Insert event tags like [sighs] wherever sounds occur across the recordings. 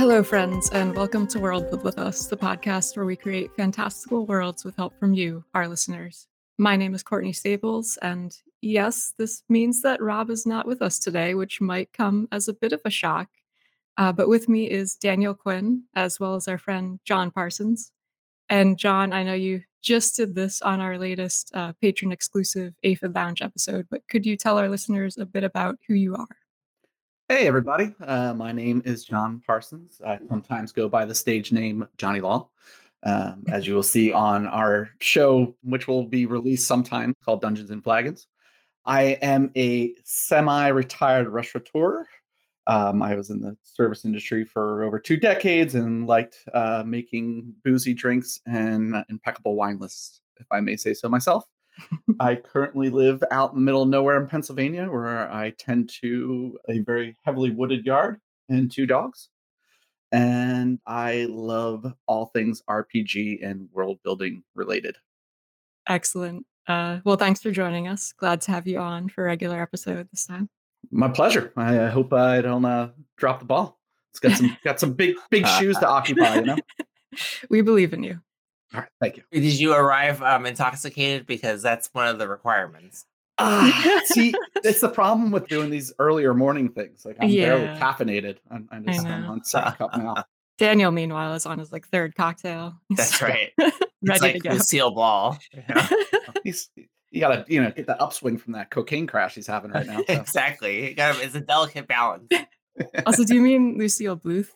Hello, friends, and welcome to World with Us, the podcast where we create fantastical worlds with help from you, our listeners. My name is Courtney Staples, and yes, this means that Rob is not with us today, which might come as a bit of a shock. Uh, but with me is Daniel Quinn, as well as our friend Jon Parsons. And Jon, I know you just did this on our latest uh, patron exclusive Aphid Lounge episode, but could you tell our listeners a bit about who you are? Hey, everybody. Uh, my name is Jon Parsons. I sometimes go by the stage name Johnny Law. Um, as you will see on our show, which will be released sometime called Dungeons and Flagons. I am a semi retired restaurateur. Um, I was in the service industry for over two decades and liked uh, making boozy drinks and impeccable wine lists, if I may say so myself. I currently live out in the middle of nowhere in Pennsylvania, where I tend to a very heavily wooded yard and two dogs. And I love all things RPG and world building related. Excellent. Uh, well, thanks for joining us. Glad to have you on for a regular episode this time. My pleasure. I, hope I don't uh, drop the ball. It's got some got some big big [laughs] shoes to occupy. You know. [laughs] we believe in you. All right, thank you. Did you arrive um, intoxicated? Because that's one of the requirements. Uh, [laughs] see, [laughs] it's the problem with doing these earlier morning things. Like I'm yeah. barely caffeinated. I'm, I'm just I'm on second [laughs] cup now. Daniel, meanwhile, is on his like third cocktail. That's right. ready like to go. Lucille Ball. Yeah. he's you gotta you know get the upswing from that cocaine crash he's having right now. So. exactly. it's a delicate balance. also, do you mean Lucille Bluth?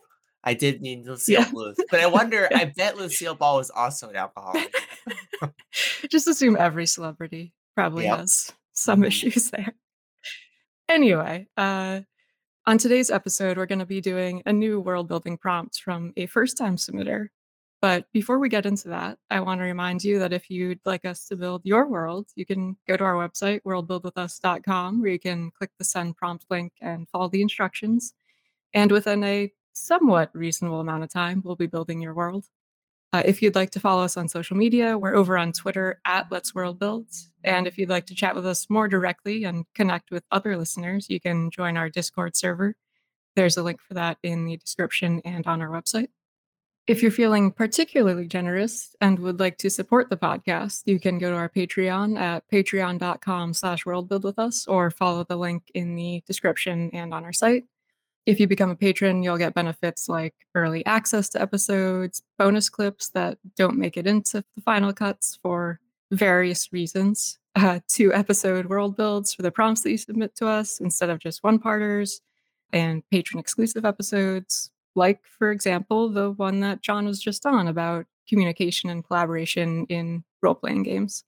I did mean Lucille yeah. Bluth, but I wonder. I [laughs] bet Lucille Ball was also an alcoholic. [laughs] Just assume every celebrity probably yep. has some mm-hmm. issues there. Anyway, uh, on today's episode, we're going to be doing a new world building prompt from a first time submitter. But before we get into that, I want to remind you that if you'd like us to build your world, you can go to our website, worldbuildwithus.com, where you can click the send prompt link and follow the instructions. And within a somewhat reasonable amount of time, we'll be building your world. Uh, if you'd like to follow us on social media, we're over on Twitter at Let's World Build. And if you'd like to chat with us more directly and connect with other listeners, you can join our Discord server. There's a link for that in the description and on our website. If you're feeling particularly generous and would like to support the podcast, you can go to our Patreon at patreon.com slash worldbuildwithus or follow the link in the description and on our site. If you become a patron, you'll get benefits like early access to episodes, bonus clips that don't make it into the final cuts for various reasons, [laughs] uh, two episode world builds for the prompts that you submit to us instead of just one parters, and patron exclusive episodes, like, for example, the one that Jon was just on about communication and collaboration in role playing games.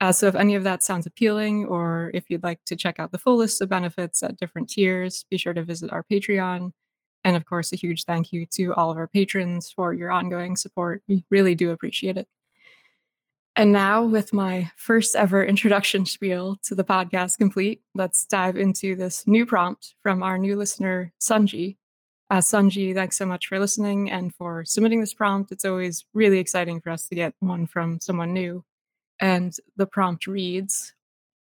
Uh, so, if any of that sounds appealing, or if you'd like to check out the full list of benefits at different tiers, be sure to visit our Patreon. And of course, a huge thank you to all of our patrons for your ongoing support. We really do appreciate it. And now, with my first ever introduction spiel to the podcast complete, let's dive into this new prompt from our new listener, Sunji. Uh, Sunji, thanks so much for listening and for submitting this prompt. It's always really exciting for us to get one from someone new. And the prompt reads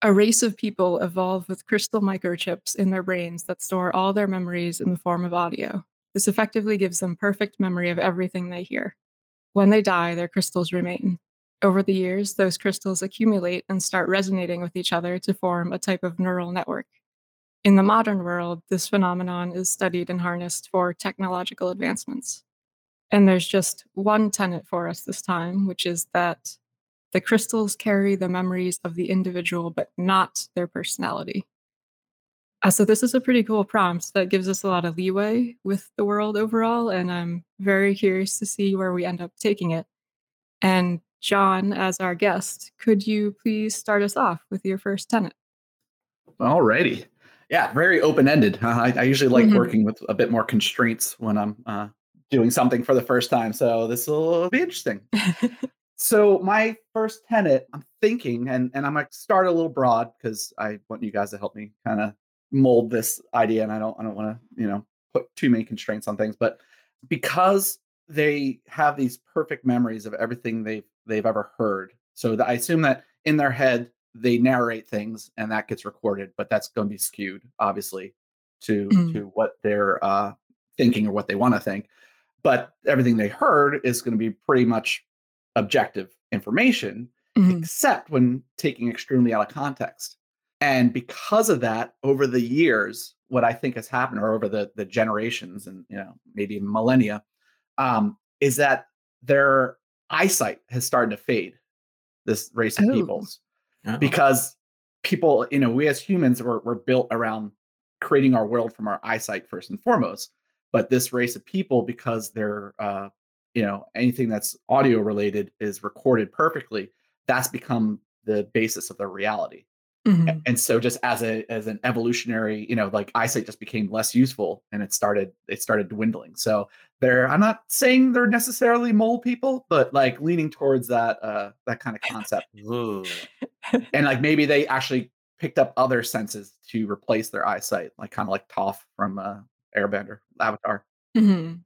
A race of people evolve with crystal microchips in their brains that store all their memories in the form of audio. This effectively gives them perfect memory of everything they hear. When they die, their crystals remain. Over the years, those crystals accumulate and start resonating with each other to form a type of neural network. In the modern world, this phenomenon is studied and harnessed for technological advancements. And there's just one tenet for us this time, which is that the crystals carry the memories of the individual, but not their personality. Uh, so, this is a pretty cool prompt that gives us a lot of leeway with the world overall. And I'm very curious to see where we end up taking it. And Jon, as our guest, could you please start us off with your first tenet? Alrighty. Yeah, very open ended. Uh, I, I, usually like mm-hmm. working with a bit more constraints when I'm uh, doing something for the first time. So, this will be interesting. [laughs] So my first tenet, I'm thinking, and and I'm gonna start a little broad because I want you guys to help me kind of mold this idea, and I don't I don't want to you know put too many constraints on things, but because they have these perfect memories of everything they've they've ever heard, so I assume that in their head they narrate things and that gets recorded, but that's going to be skewed obviously to mm. to what they're uh, thinking or what they want to think. But everything they heard is going to be pretty much objective information, mm-hmm. except when taking extremely out of context. And because of that, over the years, what I think has happened, or over the the generations and you know maybe millennia, um, is that their eyesight has started to fade. This race of oh. peoples, oh. because people, you know, we as humans were, were built around creating our world from our eyesight first and foremost. But this race of people, because they're, uh, you know, anything that's audio related is recorded perfectly, that's become the basis of their reality. Mm-hmm. And so just as a as an evolutionary, you know, like eyesight just became less useful and it started it started dwindling. So they're I'm not saying they're necessarily mole people, but like leaning towards that uh that kind of [laughs] concept. and like maybe they actually picked up other senses to replace their eyesight, like kind of like Toph from uh Airbender, Avatar. Mm-hmm.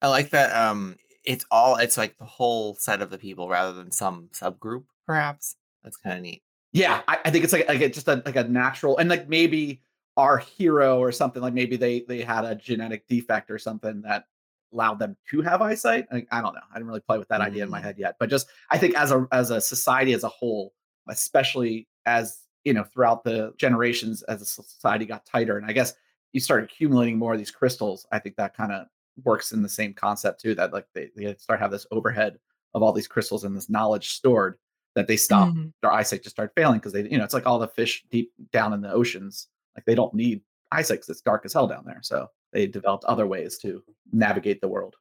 I like that um it's all it's like the whole set of the people rather than some subgroup, perhaps. That's kind of neat. Yeah, I, I, think it's like like just a like a natural and like maybe our hero or something like maybe they they had a genetic defect or something that allowed them to have eyesight. I, I don't know. I didn't really play with that mm-hmm. idea in my mm. head yet, but just I think as a as a society as a whole, especially as you know throughout the generations as a society got tighter, and I guess you start accumulating more of these crystals. I think that kind of works in the same concept too. That like they, they start have this overhead of all these crystals and this knowledge stored that they stop mm-hmm. their eyesight just start failing because they you know it's like all the fish deep down in the oceans like they don't need eyesight because it's dark as hell down there so they developed other ways to navigate the world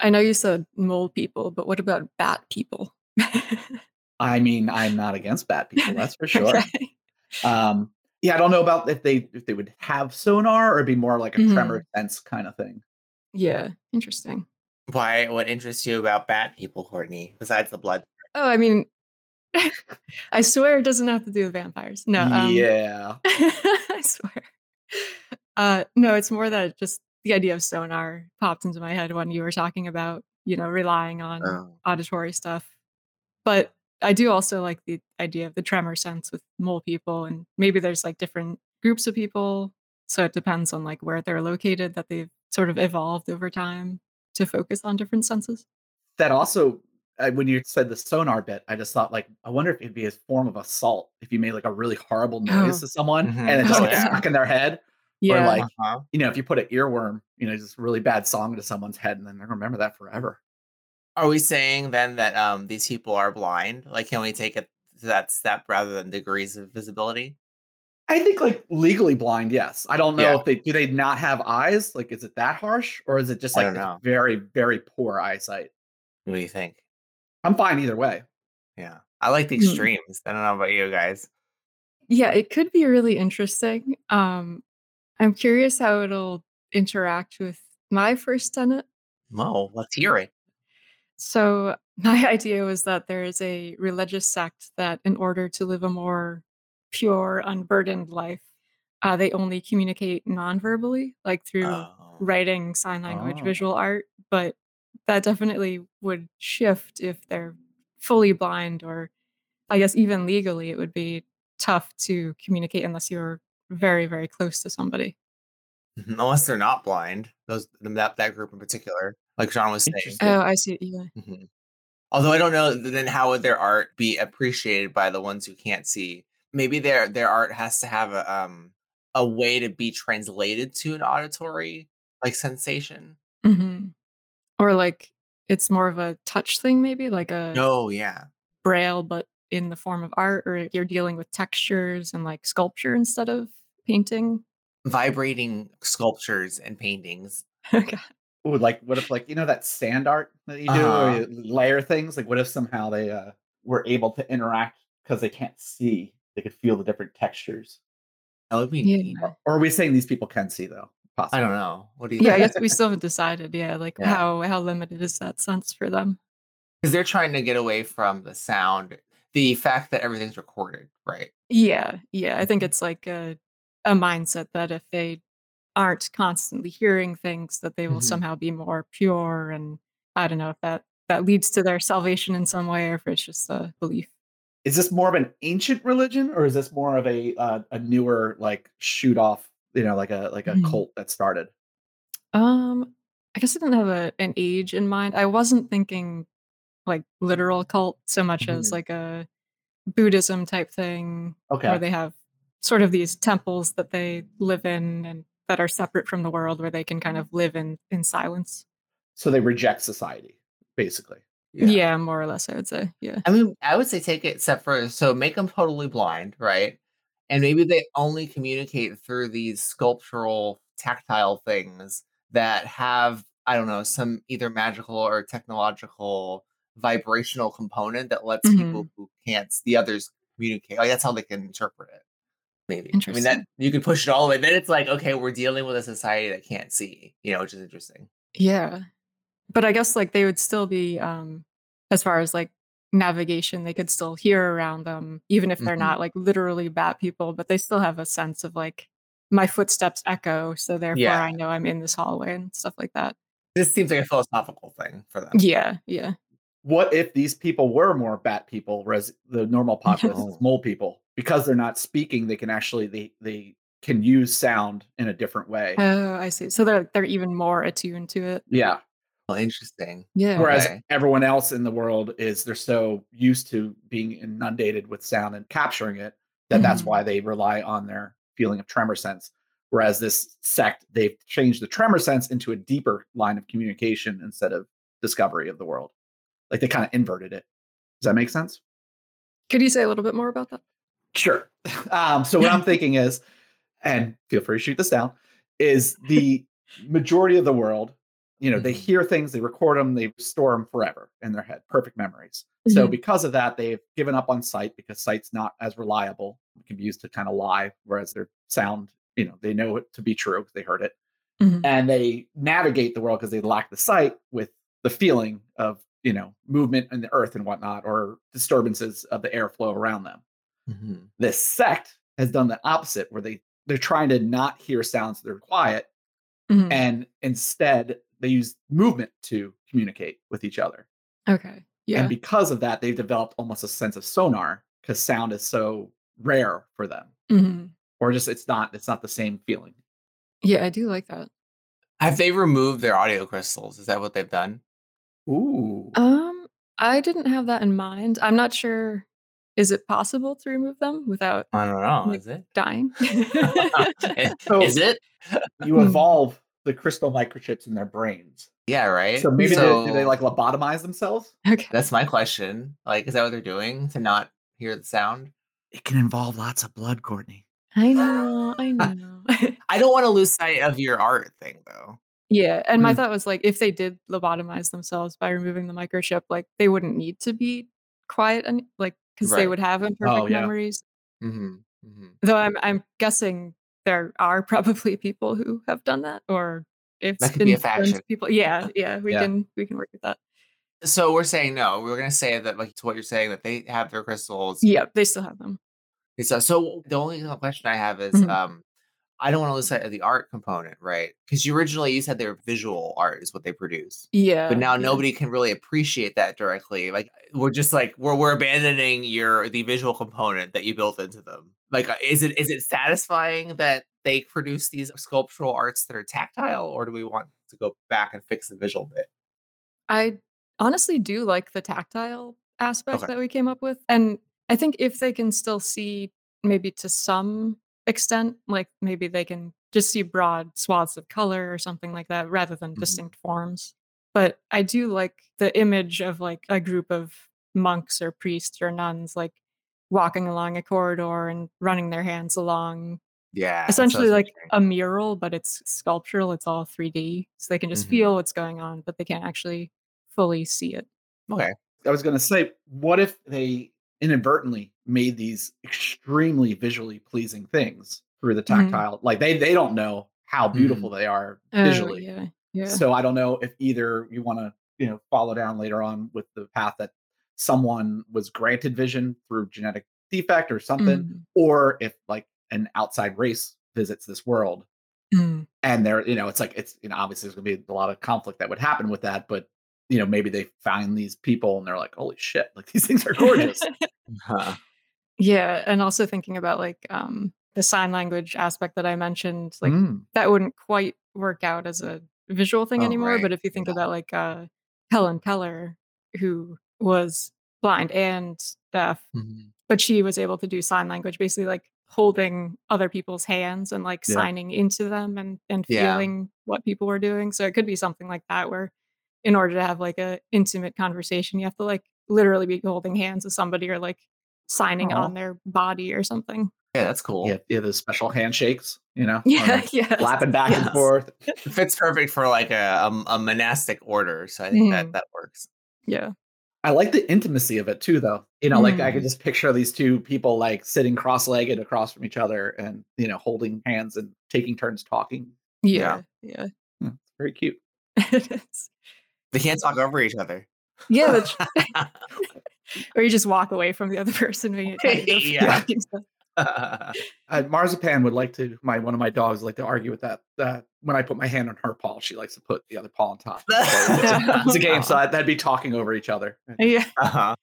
i know you said mole people but what about bat people [laughs] i mean i'm not against bat people that's for [laughs] sure okay. um yeah i don't know about if they if they would have sonar or be more like a mm-hmm. tremor sense kind of thing yeah interesting why what interests you about bat people courtney besides the blood Oh, I mean, [laughs] I swear it doesn't have to do with vampires. No. Um, yeah. [laughs] I swear. Uh, no, it's more that just the idea of sonar popped into my head when you were talking about, you know, relying on oh. auditory stuff. But I do also like the idea of the tremor sense with mole people, and maybe there's like different groups of people. So it depends on like where they're located that they've sort of evolved over time to focus on different senses. That also when you said the sonar bit, I just thought like, I wonder if it'd be a form of assault if you made like a really horrible noise oh. to someone mm-hmm. and it just oh, like yeah. stuck in their head. Yeah. Or like, uh-huh. you know, if you put an earworm, you know, just really bad song into someone's head and then they remember that forever. Are we saying then that um these people are blind? Like, can we take it to that step rather than degrees of visibility? I think like legally blind, yes. I don't know yeah. if they do they not have eyes? Like, is it that harsh, or is it just like very, very poor eyesight? What do you think? I'm fine either way. Yeah. I like the mm. extremes. I don't know about you guys. Yeah, it could be really interesting. Um, I'm curious how it'll interact with my first tenet. Oh, let's hear it. So, [laughs] my idea was that there is a religious sect that, in order to live a more pure, unburdened life, uh, they only communicate non-verbally, like through oh. writing, sign language, oh. visual art. But that definitely would shift if they're fully blind or I guess even legally it would be tough to communicate unless you're very very close to somebody. [laughs] Unless they're not blind, those that that group in particular, like Sean was saying. Oh, I see. Yeah. Mm-hmm. Although I don't know, then how would their art be appreciated by the ones who can't see? Maybe their their art has to have a um a way to be translated to an auditory like sensation. Mm-hmm. Or like it's more of a touch thing, maybe like a Oh yeah. braille, but in the form of art, or you're dealing with textures and like sculpture instead of painting. Vibrating sculptures and paintings. [laughs] Okay. Ooh, like what if like you know that sand art that you do uh-huh. you layer things? Like what if somehow they uh were able to interact because they can't see, they could feel the different textures. That would be neat. Or, or are we saying these people can see though? Possibly. I don't know. What do you? Yeah, I guess we still haven't decided. Yeah, like yeah. how how limited is that sense for them? Because they're trying to get away from the sound, the fact that everything's recorded, right? Yeah, yeah. I think it's like a a mindset that if they aren't constantly hearing things, that they will mm-hmm. somehow be more pure. And I don't know if that that leads to their salvation in some way, or if it's just a belief. Is this more of an ancient religion, or is this more of a uh, a newer like shoot off you know, like a like a mm-hmm. cult that started? Um, I guess I didn't have a an age in mind. I wasn't thinking like literal cult so much as Mhm. like a Buddhism type thing Okay. where they have sort of these temples that they live in and that are separate from the world where they can kind of live in in silence. So they reject society, basically. Yeah, more or less, I would say. Yeah. I mean, I would say take it step further. So make them totally blind, right? And maybe they only communicate through these sculptural, tactile things that have, I don't know, some either magical or technological vibrational component that lets people Mhm. who can't, the others communicate. Like that's how they can interpret it. Maybe. Interesting. I mean, that you can push it all the way. Then it's like, okay, we're dealing with a society that can't see, you know, which is interesting. Yeah. But I guess like they would still be um as far as like navigation, they could still hear around them, even if they're Mhm. not like literally bat people, but they still have a sense of like my footsteps echo, so therefore Yeah. I know I'm in this hallway and stuff like that. This seems like a philosophical thing for them. Yeah, yeah. What if these people were more bat people, whereas the normal [laughs] populace is mole people? Because they're not speaking, they can actually they they can use sound in a different way. Oh, I see. So they're they're even more attuned to it. yeah. Oh, interesting. Yeah. Whereas Okay. everyone else in the world is they're so used to being inundated with sound and capturing it that that's Mhm. why they rely on their feeling of tremor sense. Whereas this sect, they've changed the tremor sense into a deeper line of communication instead of discovery of the world. Like they kind of inverted it. Does that make sense? Could you say a little bit more about that? Sure. [laughs] Um, so what I'm [laughs] thinking is, and feel free to shoot this down, is the majority of the world, you know, they Mhm. hear things, they record them, they store them forever in their head, perfect memories. So Mhm. because of that, they've given up on sight because sight's not as reliable. It can be used to kind of lie, whereas their sound, you know, they know it to be true because they heard it. Mhm. And they navigate the world because they lack the sight with the feeling of, you know, movement in the earth and whatnot, or disturbances of the airflow around them Mhm. this sect has done the opposite where they they're trying to not hear sounds they're quiet Mhm. and instead they use movement to communicate with each other Okay. Yeah. and because of that they've developed almost a sense of sonar because sound is so rare for them Mhm. or just it's not it's not the same feeling Yeah, I do like that. Have they removed their audio crystals? Is that what they've done? ooh Um, I didn't have that in mind. I'm not sure. Is it possible to remove them without I don't know. Like- Is it? dying? [laughs] So- is it? [laughs] you evolve the crystal microchips in their brains Yeah, right. so maybe So- they, do they like lobotomize themselves okay. That's my question. Like, is that what they're doing to not hear the sound? it can involve lots of blood courtney I know. I know. [laughs] I don't want to lose sight of your art thing, though. yeah, and my Mm. thought was like, if they did lobotomize themselves by removing the microchip, like they wouldn't need to be quiet and like because they would have imperfect Oh, yeah. memories. Mm-hmm. Mm-hmm. Though I'm I'm guessing there are probably people who have done that, or if That could be a faction. People, yeah, [laughs] yeah, we Yeah. can we can work with that. So we're saying no. We're gonna say that, like, to what you're saying, that they have their crystals. Yeah, they still have them. It's, uh, so the only question I have is, Mhm. um, I don't want to lose sight of the art component, right? Because you originally you said they were visual art is what they produce. Yeah, but now yeah. nobody can really appreciate that directly like we're just like we're, we're abandoning your the visual component that you built into them like uh, is it is it satisfying that they produce these sculptural arts that are tactile or do we want to go back and fix the visual bit I honestly do like the tactile aspect Okay. that we came up with. And I think if they can still see, maybe to some extent, like maybe they can just see broad swaths of color or something like that rather than Mhm. distinct forms. But I do like the image of like a group of monks or priests or nuns like walking along a corridor and running their hands along yeah that's what I essentially like a mural, but it's sculptural. It's all 3D, so they can just Mhm. feel what's going on, but they can't actually fully see it. okay I was going to say, what if they inadvertently made these extremely visually pleasing things through the Mhm. tactile? Like they they don't know how beautiful they are Oh, visually. yeah, yeah. So I don't know if either you want to you know follow down later on with the path that someone was granted vision through genetic defect or something, Mm, or if like an outside race visits this world mm. and there you know it's like it's you know obviously there's gonna be a lot of conflict that would happen with that but you know maybe they find these people and they're like holy shit like these things are gorgeous Huh. yeah, and also thinking about like um the sign language aspect that I mentioned, like Mm, that wouldn't quite work out as a visual thing Oh, anymore. right. But if you think Yeah. about like uh, Helen Keller, who was blind and deaf, Mhm. but she was able to do sign language, basically like holding other people's hands and like Yeah. signing into them and and Yeah. feeling what people were doing. So it could be something like that where in order to have like a intimate conversation, you have to like literally be holding hands with somebody or like signing Aw. on their body or something. Yeah, that's cool. Yeah, yeah, those special handshakes, you know, Yeah, [laughs] um, yeah. flapping back and forth. [laughs] It fits perfect for like a, a, a monastic order. So I think that Mhm. that works. Yeah. I like the intimacy of it too, though. You know, like I Mm. could just picture these two people like sitting cross-legged across from each other, and you know, holding hands and taking turns talking. Yeah. Yeah. Hmm, it's very cute. [laughs] it is. They can't talk over each other. Yeah, that's [laughs] [laughs] or you just walk away from the other person when you kind of Yeah. talking [laughs] stuff. Uh, Marzipan would like to. My one of my dogs would like to argue with that. Uh, when I put my hand on her paw, she likes to put the other paw on top. So it's, it's a game, so that'd be talking over each other. Yeah. uh-huh.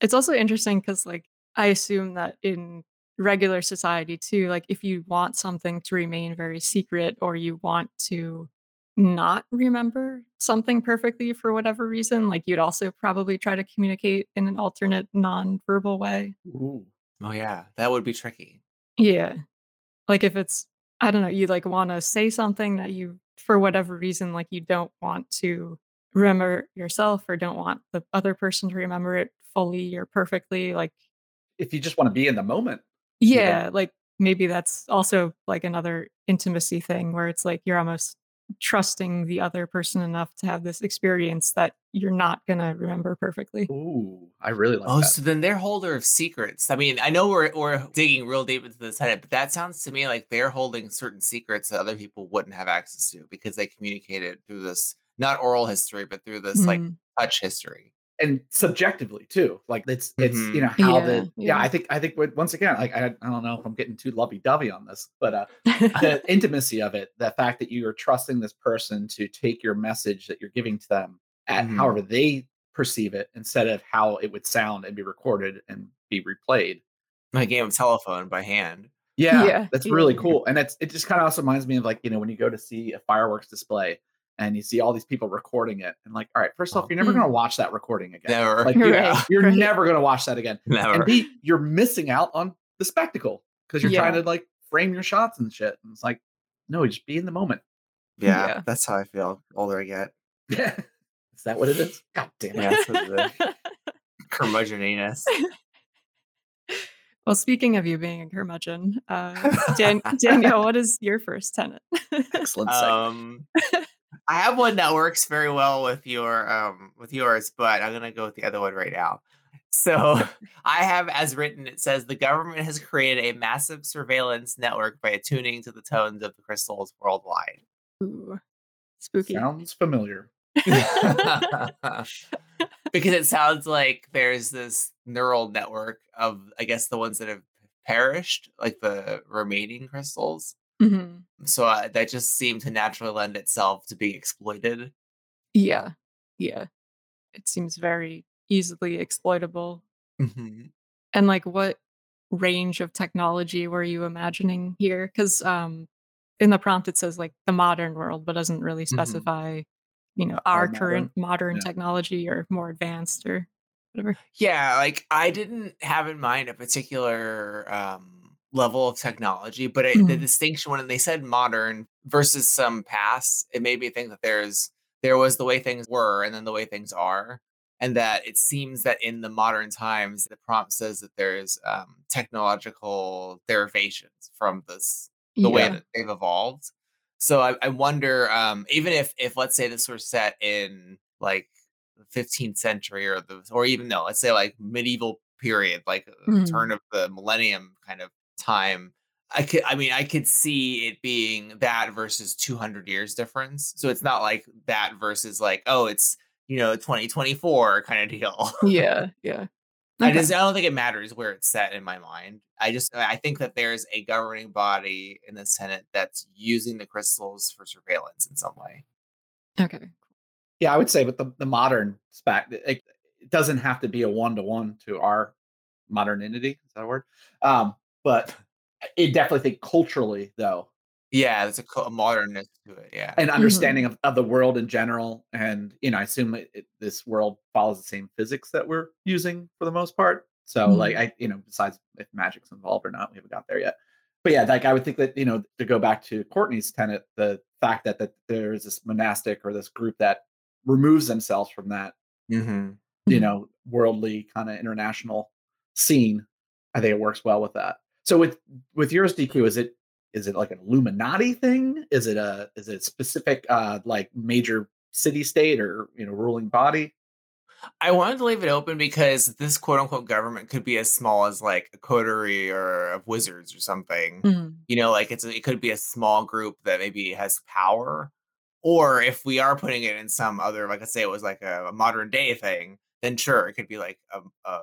It's also interesting because like I assume that in regular society too, like if you want something to remain very secret or you want to not remember something perfectly for whatever reason, like you'd also probably try to communicate in an alternate non-verbal way. Ooh. Oh yeah, that would be tricky. Yeah. Like if it's I don't know, you like want to say something that you for whatever reason like you don't want to remember yourself or don't want the other person to remember it fully or perfectly like If you just want to be in the moment, yeah, like maybe that's also like another intimacy thing where it's like you're almost trusting the other person enough to have this experience that you're not going to remember perfectly. ooh, I really like Oh, that. so then they're holder of secrets. I mean, I know we're we're digging real deep into this head, but that sounds to me like they're holding certain secrets that other people wouldn't have access to because they communicated through this not oral history, but through this like Mm, touch history. And subjectively too like it's it's Mhm. you know how Yeah, the yeah, yeah. i think i think once again like I, I don't know if i'm getting too lovey-dovey on this but uh [laughs] the intimacy of it the fact that you are trusting this person to take your message that you're giving to them at Mhm. however they perceive it instead of how it would sound and be recorded and be replayed My game of telephone by hand. yeah, Yeah, that's really cool and it's it just kind of also reminds me of like you know when you go to see a fireworks display and you see all these people recording it and like all right first off Oh. you're never Mm. going to watch that recording again Never. like [laughs] you're, Right, you're right. never going to watch that again Never. and B, you're missing out on the spectacle because you're trying to like frame your shots and shit. And it's like, no, just be in the moment. yeah, Yeah. that's how I feel older I get. yeah is that what it is? God damn it. Yeah, that's what it is. [laughs] Curmudgeoniness. well, speaking of you being a curmudgeon, uh, Dan- [laughs] Danielle, what is your first tenant? Excellent segue. Um, I have one that works very well with your um with yours, but I'm gonna go with the other one right now. So [laughs] [laughs] I have as written, it says the government has created a massive surveillance network by attuning to the tones of the crystals worldwide. Ooh, spooky. Sounds familiar. [laughs] because it sounds like there's this neural network of I guess the ones that have perished, like the remaining crystals. Mhm. So uh, that just seemed to naturally lend itself to being exploited. Yeah, yeah. It seems very easily exploitable. Mm-hmm. And like, what range of technology were you imagining here? Because um, in the prompt it says like the modern world, but doesn't really specify, you know, our modern, current modern yeah. technology or more advanced or whatever. Yeah, like I didn't have in mind a particular um, level of technology, but I, the Mhm. distinction when they said modern versus some past, it made me think that there's there was the way things were and then the way things are, and that it seems that in the modern times, the prompt says that there's um, technological derivations from this the way that they've evolved. So I, I wonder, um, even if if let's say this were set in like the 15th century or the or even no, let's say like medieval period, like uh, Mhm. turn of the millennium kind of time. I could I mean I could see it being that versus 200 years difference. So it's not like that versus like oh it's you know 2024 kind of deal. yeah, yeah. [laughs] I just I don't think it matters where it's set in my mind. I just I think that there's a governing body in the Senate that's using the crystals for surveillance in some way. Okay. Yeah, I would say with the, the modern spec, it, it doesn't have to be a one to one to our modernity. Is that a word? Um, but I definitely think culturally, though, Yeah, there's a, co- a modernness to it. Yeah. an understanding of, of the world in general and you know i assume it, it- this world follows the same physics that we're using for the most part so like i you know besides if magic's involved or not we haven't got there yet but yeah like i would think that you know to go back to courtney's tenet the fact that that there is this monastic or this group that removes themselves from that hmm you know worldly kind of international scene i think it works well with that so with with yours dq is it is it like an illuminati thing is it a is it a specific uh like major city state or you know ruling body I wanted to leave it open because this quote unquote government could be as small as like a coterie or of wizards or something. Mhm. You know, like it's it could be a small group that maybe has power. Or if we are putting it in some other, like I say, it was like a, a modern day thing, then sure, it could be like a, a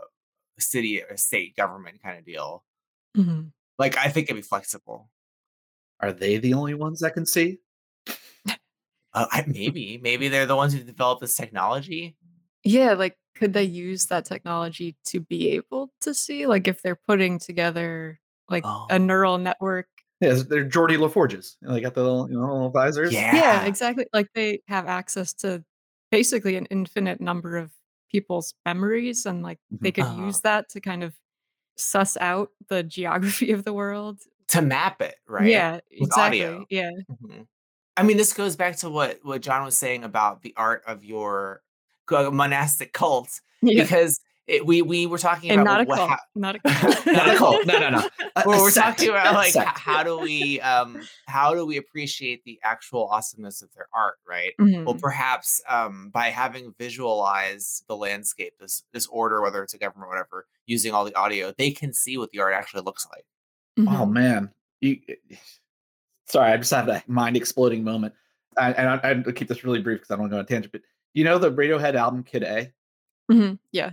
city or state government kind of deal. Mhm. Like I think it'd be flexible. are they the only ones that can see Uh, I, maybe, maybe they're the ones who developed this technology. Yeah, like could they use that technology to be able to see? Like if they're putting together like Oh. a neural network. yeah they're Geordi La Forges they got the little, you know, little visors Yeah. Yeah, exactly. Like they have access to basically an infinite number of people's memories and like they Mhm. could Uh-huh. use that to kind of suss out the geography of the world. To map it, right? Yeah, With exactly. audio. Yeah. Mhm. I mean, this goes back to what what Jon was saying about the art of your monastic cult [laughs] Yeah. because it, we we were talking And about not a what, cult. how, Not a [laughs] Not a cult. no no no A- well, a we're talking about like how do we um how do we appreciate the actual awesomeness of their art, right? Well, Mhm. perhaps um, by having visualized the landscape, this this order, whether it's a government or whatever, using all the audio, they can see what the art actually looks like. oh Mhm. man you sorry i just had a mind exploding moment I, and I, i'll keep this really brief because i don't want to go on a tangent but you know the radiohead album kid a Mhm. Yeah.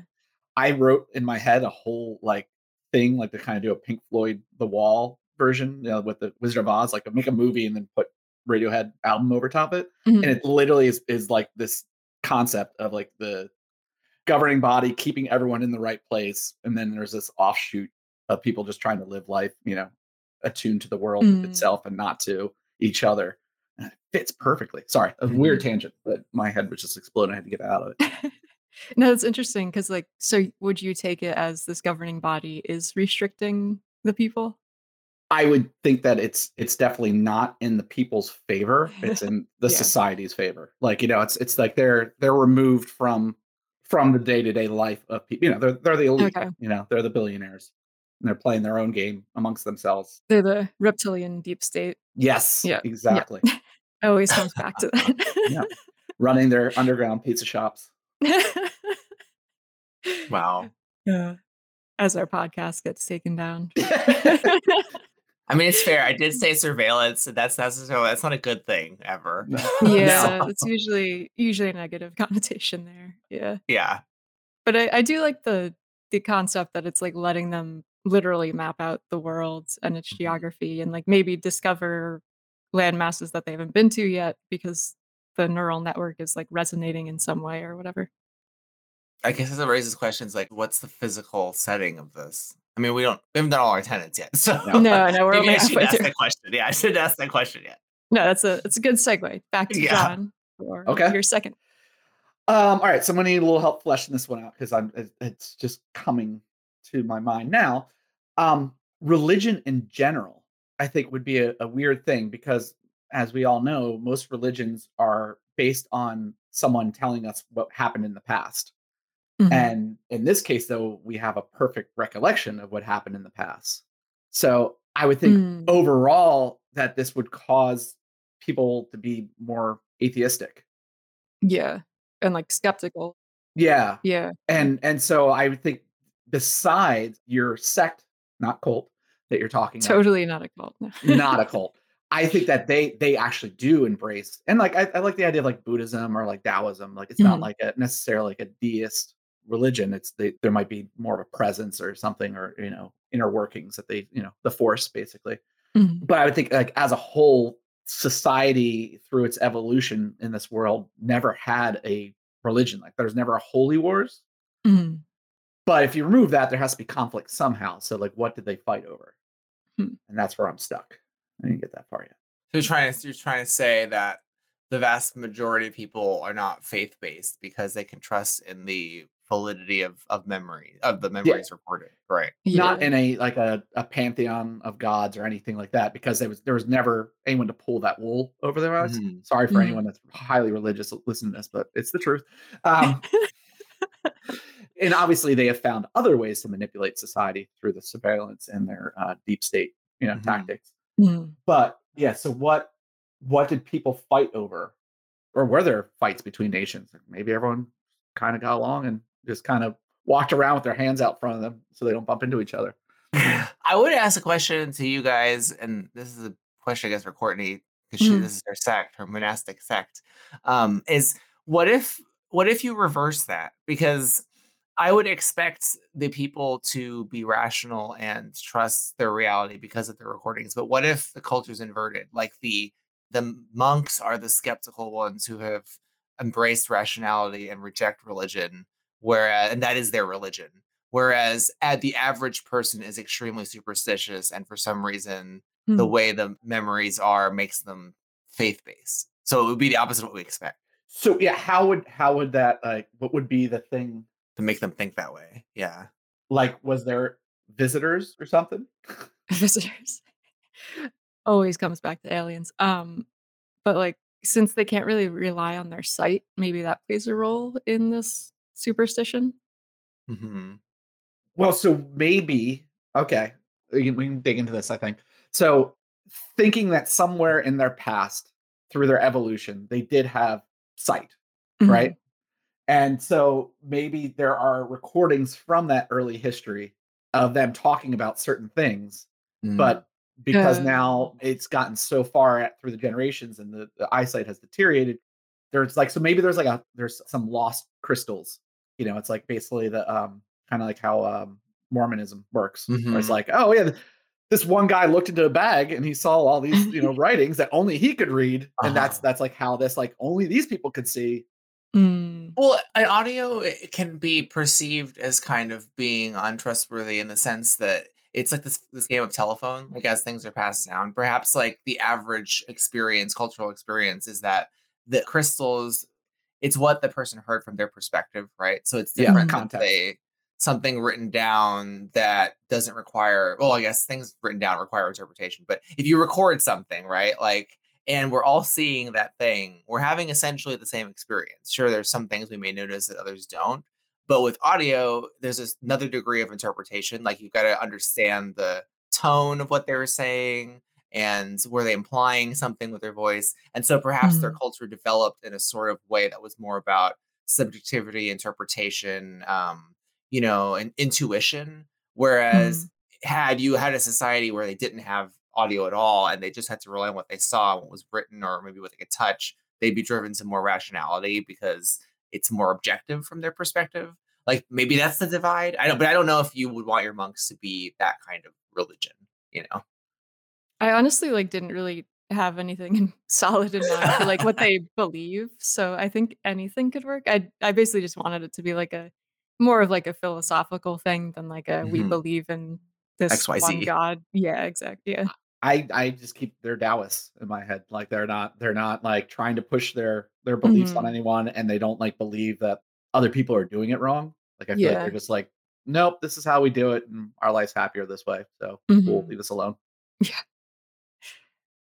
I wrote in my head a whole like thing, like to kind of do a Pink Floyd The Wall version, you know, with the Wizard of Oz, like make a movie and then put Radiohead album over top it. Mhm. And it literally is, is like this concept of like the governing body keeping everyone in the right place. And then there's this offshoot of people just trying to live life, you know, attuned to the world Mm. itself and not to each other. And it fits perfectly. Sorry, a weird tangent, but my head was just exploding. I had to get out of it. [laughs] no, it's interesting because, like, so would you take it as this governing body is restricting the people? I would think that it's it's definitely not in the people's favor. [laughs] It's in the Yeah. society's favor. Like you know, it's it's like they're they're removed from from the day to day life of people. You know, they're they're the elite. Okay. You know, they're the billionaires, and they're playing their own game amongst themselves. They're the reptilian deep state. Yes, Yeah, yeah. exactly. [laughs] It always comes back to [laughs] that. Yeah. Running their underground pizza shops. Wow. [laughs] Yeah. As our podcast gets taken down. [laughs] I mean, it's fair. I did say surveillance, and that's so that's not a good thing ever. [laughs] yeah, it's usually usually a negative connotation there. Yeah. Yeah. But I, I do like the the concept that it's like letting them literally map out the world and its Mhm. geography and like maybe discover land masses that they haven't been to yet because the neural network is like resonating in some way or whatever. I guess it raises questions like, what's the physical setting of this? I mean, we don't we haven't done all our tenants yet, [laughs] so No. No, we're only I should ask that question. Yeah, I should ask that question yet. No, that's a it's a good segue. Back to Yeah. Jon for Okay. your second. Um, all right, so I'm gonna need a little help fleshing this one out because I'm it's just coming to my mind now. Um, religion in general, I think, would be a, a weird thing because, as we all know, most religions are based on someone telling us what happened in the past. Mhm. And in this case, though, we have a perfect recollection of what happened in the past. So I would think Mm. overall that this would cause people to be more atheistic. Yeah. And like skeptical. Yeah. Yeah. and and so I would think besides your sect, not cult, that you're talking about, Totally not a cult. No. not a cult. I think that they they actually do embrace and like I, I like the idea of like Buddhism or like Taoism. Like it's not Mhm. like a necessarily like a deist religion. It's they, there might be more of a presence or something or you know inner workings that they you know the force basically. Mhm. But I would think like as a whole society through its evolution in this world never had a religion. Like there's never a holy wars. Mhm. But if you remove that, there has to be conflict somehow. So, like, what did they fight over? Hmm. And that's where I'm stuck. I didn't get that far yet. you're trying to you're trying to say that the vast majority of people are not faith based because they can trust in the validity of of memory of the memories yeah. recorded right yeah. not in a like a, a pantheon of gods or anything like that because there was there was never anyone to pull that wool over their eyes mm-hmm. sorry for mm-hmm. anyone that's highly religious listening to this but it's the truth um, [laughs] and obviously they have found other ways to manipulate society through the surveillance and their uh, deep state you know mm-hmm. tactics mm-hmm. but yeah so what what did people fight over or were there fights between nations maybe everyone kind of got along and just kind of walked around with their hands out front of them so they don't bump into each other. [laughs] I would ask a question to you guys, and this is a question, I guess, for Courtney because mm-hmm. this is her sect, her monastic sect. Um, is what if what if you reverse that? Because I would expect the people to be rational and trust their reality because of the recordings. But what if the culture's inverted? Like the the monks are the skeptical ones who have embraced rationality and reject religion whereas and that is their religion whereas at the average person is extremely superstitious and for some reason mm-hmm. the hmm. way the memories are makes them faith-based so it would be the opposite of what we expect so yeah how would how would that like what would be the thing to make them think that way yeah like was there visitors or something [laughs] visitors always comes back to aliens um but like since they can't really rely on their sight maybe that plays a role in this superstition? Mm-hmm. Well, so maybe okay, we can, we can dig into this. I think so. Thinking that somewhere in their past, through their evolution, they did have sight, mm-hmm. right? And so maybe there are recordings from that early history of them talking about certain things, mm. but because uh, now it's gotten so far at, through the generations and the, the eyesight has deteriorated, there's like so maybe there's like a there's some lost crystals you know, it's like basically the um kind of like how um Mormonism works. Mm-hmm. it's like, oh yeah, this one guy looked into a bag and he saw all these, you know, [laughs] writings that only he could read. And uh-huh. that's that's like how this like only these people could see. Mm. Well, an audio can be perceived as kind of being untrustworthy in the sense that it's like this this game of telephone. Like as things are passed down, perhaps like the average experience, cultural experience, is that the crystals it's what the person heard from their perspective, right? So it's different yeah, context. They, something written down that doesn't require well i guess things written down require interpretation but if you record something right like and we're all seeing that thing we're having essentially the same experience sure there's some things we may notice that others don't but with audio there's this another degree of interpretation like you've got to understand the tone of what they were saying and were they implying something with their voice and so perhaps mm-hmm. their culture developed in a sort of way that was more about subjectivity interpretation um you know and intuition whereas mm-hmm. had you had a society where they didn't have audio at all and they just had to rely on what they saw what was written or maybe what they could touch they'd be driven to more rationality because it's more objective from their perspective like maybe that's the divide i don't but i don't know if you would want your monks to be that kind of religion you know I honestly, like, didn't really have anything [laughs] solid in mind for, like, what [laughs] they believe, so I think anything could work. I I basically just wanted it to be, like, a more of, like, a philosophical thing than, like, a we Mhm. believe in this one god. Yeah, exactly. yeah. I I just keep they're Taoists in my head. Like they're not they're not like trying to push their their beliefs on Mhm. anyone, and they don't like believe that other people are doing it wrong. Like I feel like they're just like, nope, this is how we do it, and our life's happier this way. So we'll Mhm. leave us alone. [laughs] Yeah.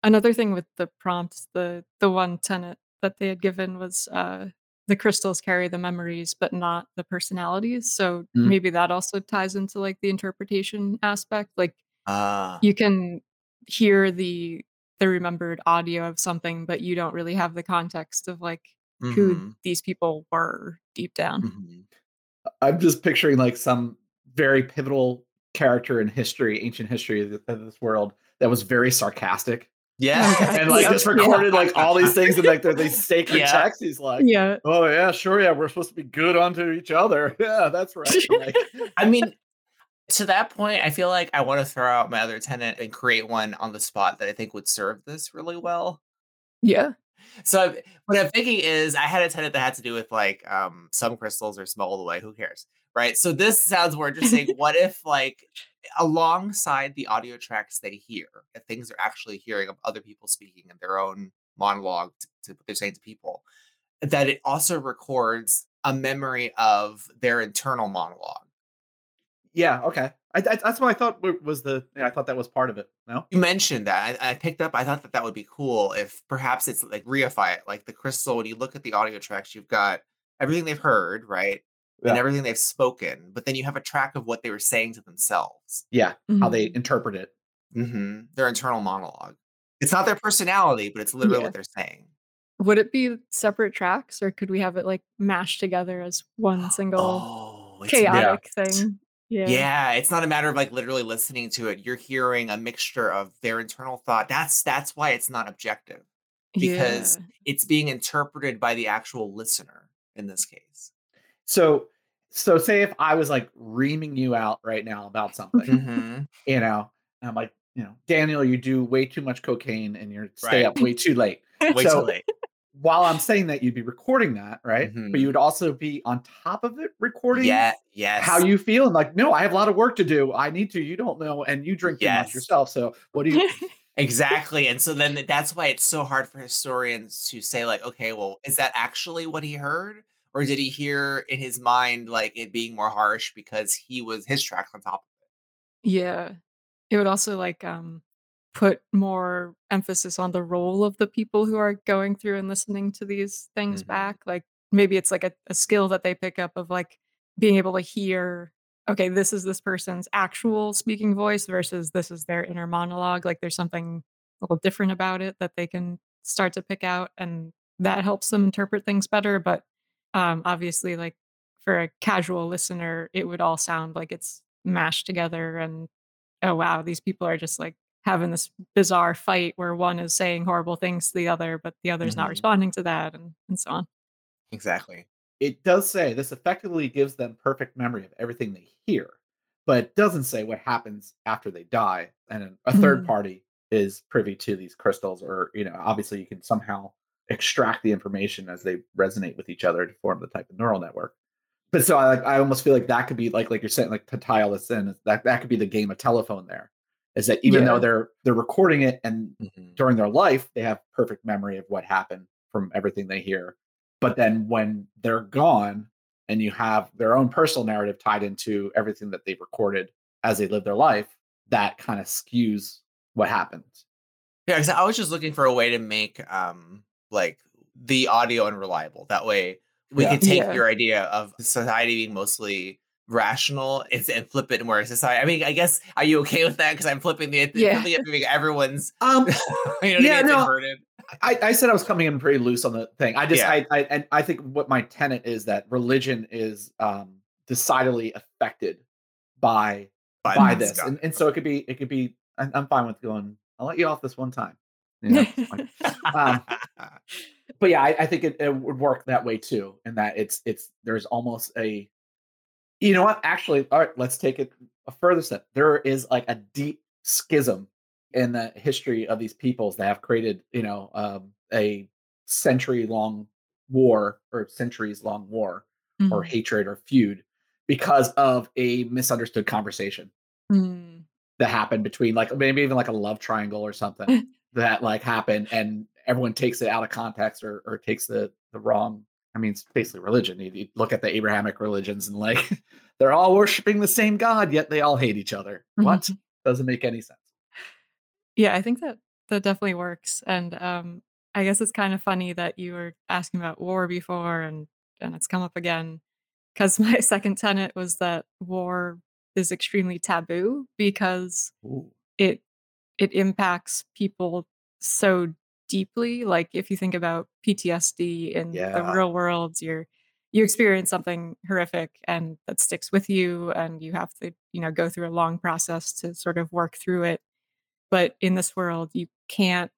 Another thing with the prompts, the the one tenet that they had given was uh, the crystals carry the memories, but not the personalities. So mm. maybe that also ties into like the interpretation aspect. Like uh. you can hear the the remembered audio of something, but you don't really have the context of like mm-hmm. who these people were deep down. Mm-hmm. I'm just picturing like some very pivotal character in history, ancient history of this world that was very sarcastic yeah. and [laughs] like just recorded yeah. like all these things and like they're these sacred yeah. texts. He's like, Yeah. Oh yeah, sure. Yeah, we're supposed to be good onto each other. [laughs] Yeah, that's right. Like, [laughs] I mean, to that point, I feel like I want to throw out my other tenant and create one on the spot that I think would serve this really well. Yeah. So what I'm thinking is I had a tenant that had to do with like um some crystals are small away. Who cares? Right. So this sounds more interesting. [laughs] what if like alongside the audio tracks they hear, the things they're actually hearing of other people speaking in their own monologue to, to what they're saying to people, that it also records a memory of their internal monologue. Yeah. Okay. I, I, that's what I thought was the. I thought that was part of it. No, you mentioned that. I, I, picked up. I thought that that would be cool if perhaps it's like reify it, like the crystal. When you look at the audio tracks, you've got everything they've heard, right, yeah. and everything they've spoken, but then you have a track of what they were saying to themselves. Yeah, mm-hmm. how they interpret it. Mm-hmm. Their internal monologue. It's not their personality, but it's literally yeah. what they're saying. Would it be separate tracks, or could we have it like mashed together as one single oh, chaotic yeah. thing? Yeah. Yeah, it's not a matter of like literally listening to it. You're hearing a mixture of their internal thought. That's that's why it's not objective. Because yeah. it's being interpreted by the actual listener in this case. So so say if I was like reaming you out right now about something, mm-hmm. you know, I'm like, you know, Daniel, you do way too much cocaine and you stay right. up way too late. way so, too late while I'm saying that, you'd be recording that, right? Mm-hmm. But you would also be on top of it recording. Yeah, yes. How you feel and like, no, I have a lot of work to do. I need to. You don't know, and you drink yes. too much yourself. So what do you? [laughs] exactly, and so then that's why it's so hard for historians to say like, okay, well, is that actually what he heard, or did he hear in his mind like it being more harsh because he was his tracks on top of it? Yeah, it would also like um put more emphasis on the role of the people who are going through and listening to these things mm-hmm. back. Like maybe it's like a, a skill that they pick up of like being able to hear, okay, this is this person's actual speaking voice versus this is their inner monologue. Like there's something a little different about it that they can start to pick out and that helps them interpret things better. But um, obviously, like for a casual listener, it would all sound like it's mashed together and oh wow, these people are just like having this bizarre fight where one is saying horrible things to the other, but the other's mm-hmm. not responding to that, and, and so on. Exactly. It does say this effectively gives them perfect memory of everything they hear, but it doesn't say what happens after they die. And a third mm-hmm. party is privy to these crystals, or, you know, obviously you can somehow extract the information as they resonate with each other to form the type of neural network. But so I like I almost feel like that could be like like you're saying like to tile this in that that could be the game of telephone there is that even yeah. though they're they're recording it and mm-hmm. during their life they have perfect memory of what happened from everything they hear but then when they're gone and you have their own personal narrative tied into everything that they've recorded as they live their life that kind of skews what happens yeah because i was just looking for a way to make um like the audio unreliable that way we yeah. can take yeah. your idea of society being mostly rational it's and flip it more society. I mean, I guess are you okay with that? Because I'm flipping the yeah. flipping everyone's [laughs] um [laughs] you know yeah, I mean? no, I, I said I was coming in pretty loose on the thing. I just yeah. I, I and I think what my tenet is that religion is um decidedly affected by by, by this. And, and so it could be it could be I'm, I'm fine with going, I'll let you off this one time. You know, [laughs] um, but yeah, I, I think it, it, would work that way too, and that it's it's there's almost a you know what? Actually, all right, let's take it a further step. There is like a deep schism in the history of these peoples that have created, you know, um, a century long war or centuries long war mm-hmm. or hatred or feud because of a misunderstood conversation mm. that happened between like maybe even like a love triangle or something [laughs] that like happened and everyone takes it out of context or, or takes the the wrong I mean, it's basically religion. You, you, look at the Abrahamic religions and like [laughs] they're all worshiping the same God, yet they all hate each other. Mm-hmm. What? Doesn't make any sense. Yeah, I think that that definitely works. And um, I guess it's kind of funny that you were asking about war before and and it's come up again because [laughs] my second tenet was that war is extremely taboo because Ooh. it it impacts people so deeply. Like if you think about PTSD in yeah. the real world, you're you experience something horrific and that sticks with you and you have to, you know, go through a long process to sort of work through it. But in this world, you can't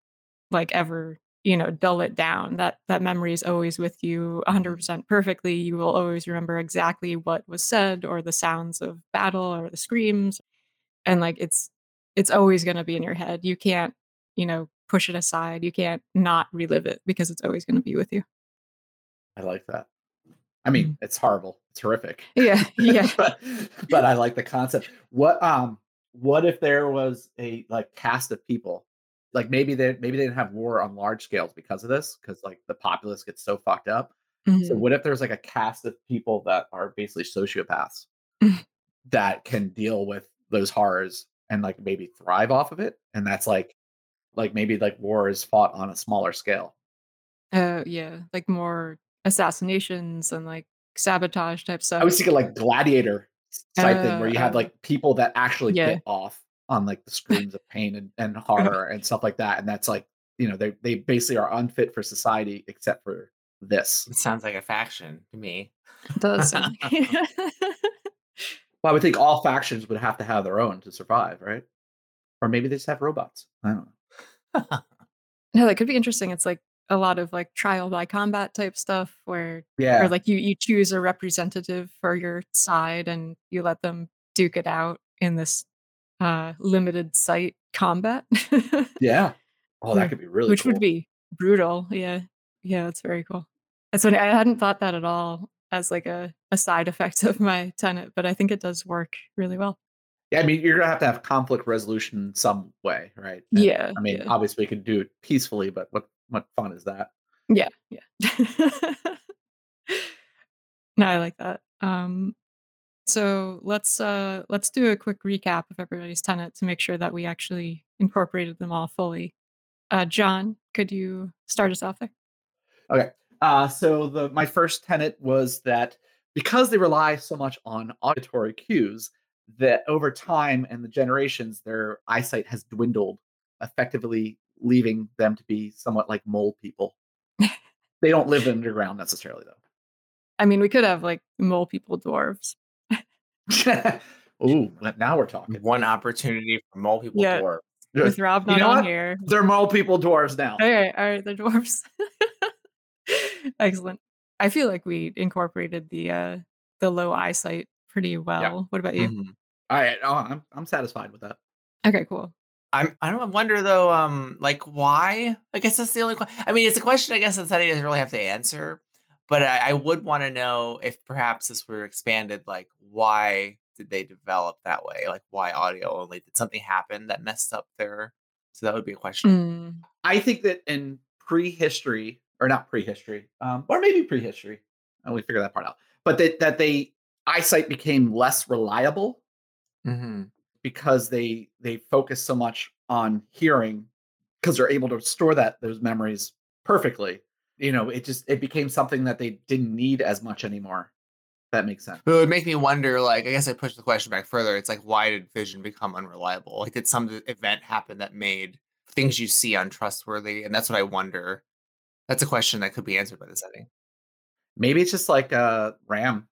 like ever, you know, dull it down. That that memory is always with you 100% mm-hmm. perfectly. You will always remember exactly what was said or the sounds of battle or the screams. And like it's it's always going to be in your head. You can't, you know, push it aside. You can't not relive it because it's always going to be with you. I like that. I mean, mm. it's horrible. It's horrific. Yeah, [laughs] yeah. but but I like the concept. What um what if there was a like cast of people like maybe they maybe they didn't have war on large scales because of this because like the populace gets so fucked up so Mhm. what if there's like a cast of people that are basically sociopaths [laughs] that can deal with those horrors and like maybe thrive off of it and that's like like maybe like war is fought on a smaller scale Uh, yeah, like more assassinations and like sabotage type stuff. i was thinking like gladiator type thing where Uh, you have uh, like people that actually yeah. get off on like the screams of pain and, and [laughs] horror and stuff like that and that's like you know they they basically are unfit for society except for this It sounds like a faction to me. It does sound [laughs] like [laughs] well i would think all factions would have to have their own to survive right or maybe they just have robots i don't know No, that could be interesting. It's like a lot of like trial by combat type stuff where yeah or like you you choose a representative for your side and you let them duke it out in this uh limited site combat. yeah [laughs] oh that could be really Which cool. would be brutal. Yeah. Yeah, that's very cool. That's funny. I hadn't thought that at all as like a, a side effect of my tenant, but I think it does work really well. Yeah, I mean, you're gonna have to have conflict resolution some way, right? And, Yeah, I mean, yeah. obviously, we could do it peacefully, but what what fun is that? Yeah, yeah. [laughs] no, I like that. Um so let's uh let's do a quick recap of everybody's tenant to make sure that we actually incorporated them all fully. Uh Jon, could you start us off there? Okay. Uh, so the my first tenet was that because they rely so much on auditory cues, that over time and the generations, their eyesight has dwindled, effectively leaving them to be somewhat like mole people. they don't live underground necessarily, though. I mean, we could have like mole people dwarves. though. [laughs] Ooh, now we're talking. One opportunity for mole people Yeah. to work. With Rob You not know on what? here. They're mole people dwarves now. All right, all right, the dwarves. [laughs] Excellent. I feel like we incorporated the uh the low eyesight pretty well. What about you? Mhm. All right, oh, I'm I'm satisfied with that. Okay, cool. I'm, I don't wonder though, um, like why? I guess that's the only question. I mean, it's a question I guess that Sunny doesn't really have to answer, but I, I would want to know if perhaps this were expanded, like why did they develop that way? Like why audio only? Did something happen that messed up their? So that would be a question. Mm, I think that in prehistory, or not prehistory, um, or maybe prehistory, and we figure that part out. But that that they eyesight became less reliable Mm-hmm. because they they focus so much on hearing because they're able to store that those memories perfectly. You know, it just it became something that they didn't need as much anymore. That makes sense. But it would make me wonder, like, I guess I push the question back further. It's like, why did vision become unreliable? Like, did some event happen that made things you see untrustworthy? And that's what I wonder. That's a question that could be answered by the setting. Maybe it's just like uh RAM.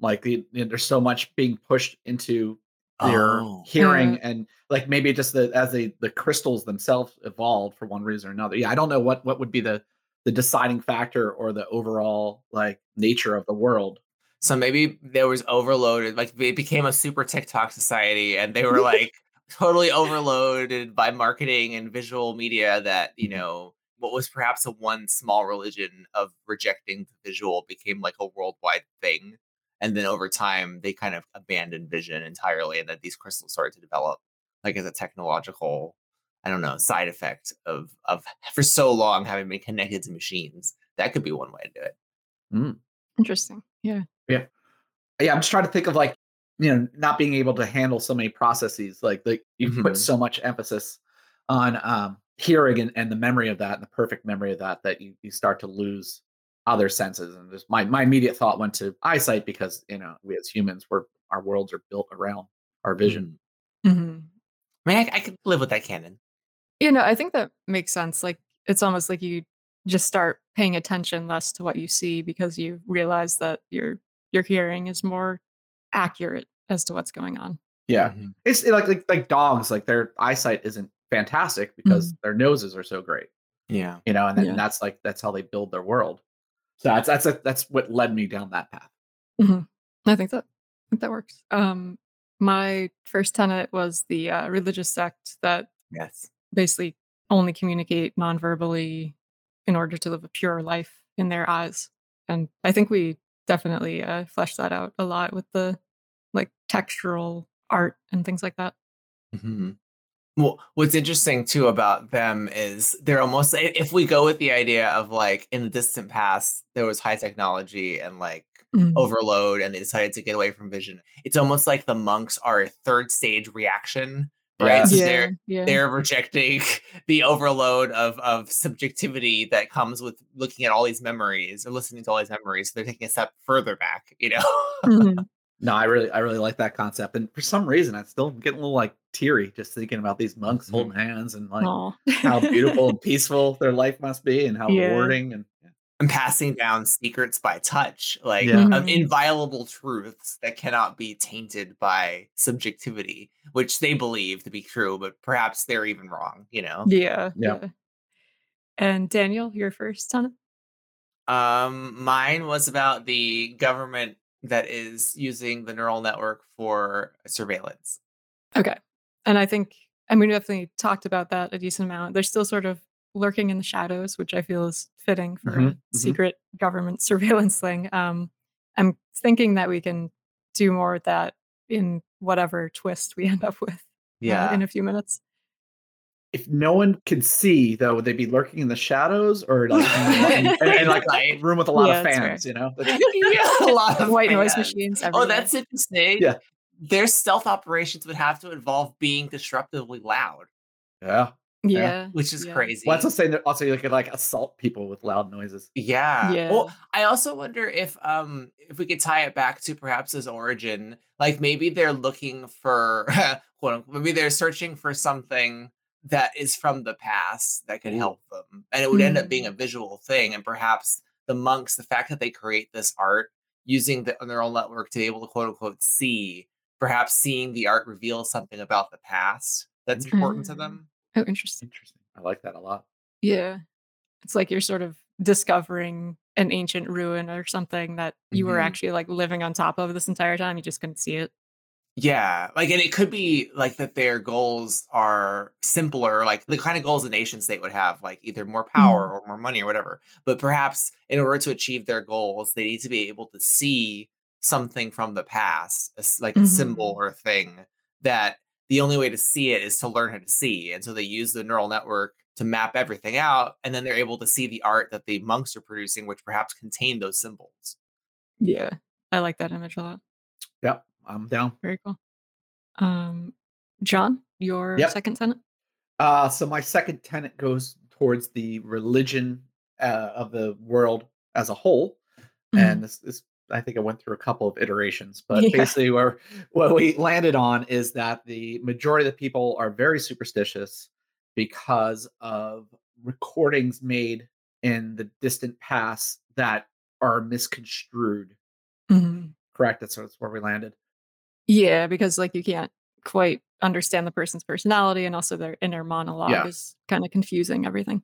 Like the, you know, there's so much being pushed into their Oh. hearing and like maybe just the as they the crystals themselves evolved for one reason or another. Yeah, I don't know what what would be the the deciding factor or the overall like nature of the world. So maybe there was overloaded, like it became a super TikTok society, and they were like [laughs] totally overloaded by marketing and visual media that, you Mhm. know, what was perhaps a one small religion of rejecting the visual became like a worldwide thing. And then over time, they kind of abandoned vision entirely, and that these crystals started to develop like as a technological, I don't know, side effect of of [laughs] for so long having been connected to machines. That could be one way to do it. interesting. Yeah. Yeah, yeah I'm just trying to think of like you know not being able to handle so many processes. Like like you put Mhm. so much emphasis on um hearing and, and the memory of that and the perfect memory of that that you, you start to lose other senses and just my, my immediate thought went to eyesight because you know we as humans we're our worlds are built around our vision Mhm. hmm I mean, I, I could live with that canon. You know, I think that makes sense. Like it's almost like you just start paying attention less to what you see because you realize that your your hearing is more accurate as to what's going on. yeah Mhm. it's like like like dogs like their eyesight isn't fantastic because their noses are so great Yeah. you know and then Yeah. that's like that's how they build their world so that's that's that's what led me down that path I think that I think that works. Um, my first tenet was the uh, religious sect that Yes. basically only communicate non-verbally in order to live a pure life in their eyes, and I think we definitely uh, fleshed that out a lot with the like textural art and things like that. Mm-hmm. Well, what's interesting too about them is they're almost if we go with the idea of like in the distant past there was high technology and like mm. overload and they decided to get away from vision. It's almost like the monks are a third stage reaction right? Yeah. So they're yeah. they're rejecting [laughs] the overload of of subjectivity that comes with looking at all these memories or listening to all these memories. So they're taking a step further back, you know. mm-hmm. No, I really I really like that concept, and for some reason, I still get a little like teary just thinking about these monks mm-hmm. holding hands and like how beautiful and [laughs] peaceful their life must be, and how yeah. rewarding and and passing down secrets by touch, like yeah. mm-hmm. inviolable truths that cannot be tainted by subjectivity, which they believe to be true, but perhaps they're even wrong, you know? Yeah. Yeah. yeah. And Daniel, your first on Um, mine was about the government that is using the neural network for surveillance. Okay. And I think I mean we definitely talked about that a decent amount. They're still sort of lurking in the shadows, which I feel is fitting for mm-hmm, a mm-hmm. secret government [laughs] surveillance thing. Um, I'm thinking that we can do more of that in whatever twist we end up with. Uh, yeah, uh, in a few minutes. If no one could see, though, would they be lurking in the shadows or like in, in, [laughs] in, in like a room with a lot yeah, of fans? You know, [laughs] [laughs] yeah, a lot of white fans. noise machines. Everywhere. Oh, that's interesting. Yeah, their stealth operations would have to involve being disruptively loud. Yeah, yeah, which is yeah. crazy. Well, that's what saying that also you could like assault people with loud noises. Yeah. yeah. Well, I also wonder if um if we could tie it back to perhaps his origin. Like maybe they're looking for quote unquote, maybe they're searching for something that is from the past that could help them. And it would mm-hmm. end up being a mm. visual thing. And perhaps the monks, the fact that they create this art using the neural network to be able to quote unquote see, perhaps seeing the art reveals something about the past that's important to them. Oh, interesting. Interesting. I like that a lot. Yeah. It's like you're sort of discovering an ancient ruin or something that you were mm-hmm. actually like living on top of this entire time. You just couldn't see it. Yeah. Like, and it could be like that their goals are simpler, like the kind of goals a nation state would have, like either more power mm. or more money or whatever. But perhaps in order to achieve their goals, they need to be able to see something from the past, like a mm-hmm. symbol or a thing that the only way to see it is to learn how to see. And so they use the neural network to map everything out. And then they're able to see the art that the monks are producing, which perhaps contain those symbols. Yeah. I like that image a lot. Yep. I'm down. Very cool. Um, Jon, your yep. second tenant. Uh, so my second tenant goes towards the religion uh, of the world as a whole. Mm-hmm. And this, this I think I went through a couple of iterations, [laughs] but yeah. basically where what we landed on is that the majority of the people are very superstitious because of recordings made in the distant past that are misconstrued. Mm-hmm. Correct. That's, that's where we landed. Yeah, because like you can't quite understand the person's personality, and also their inner monologue yeah. is kind of confusing everything.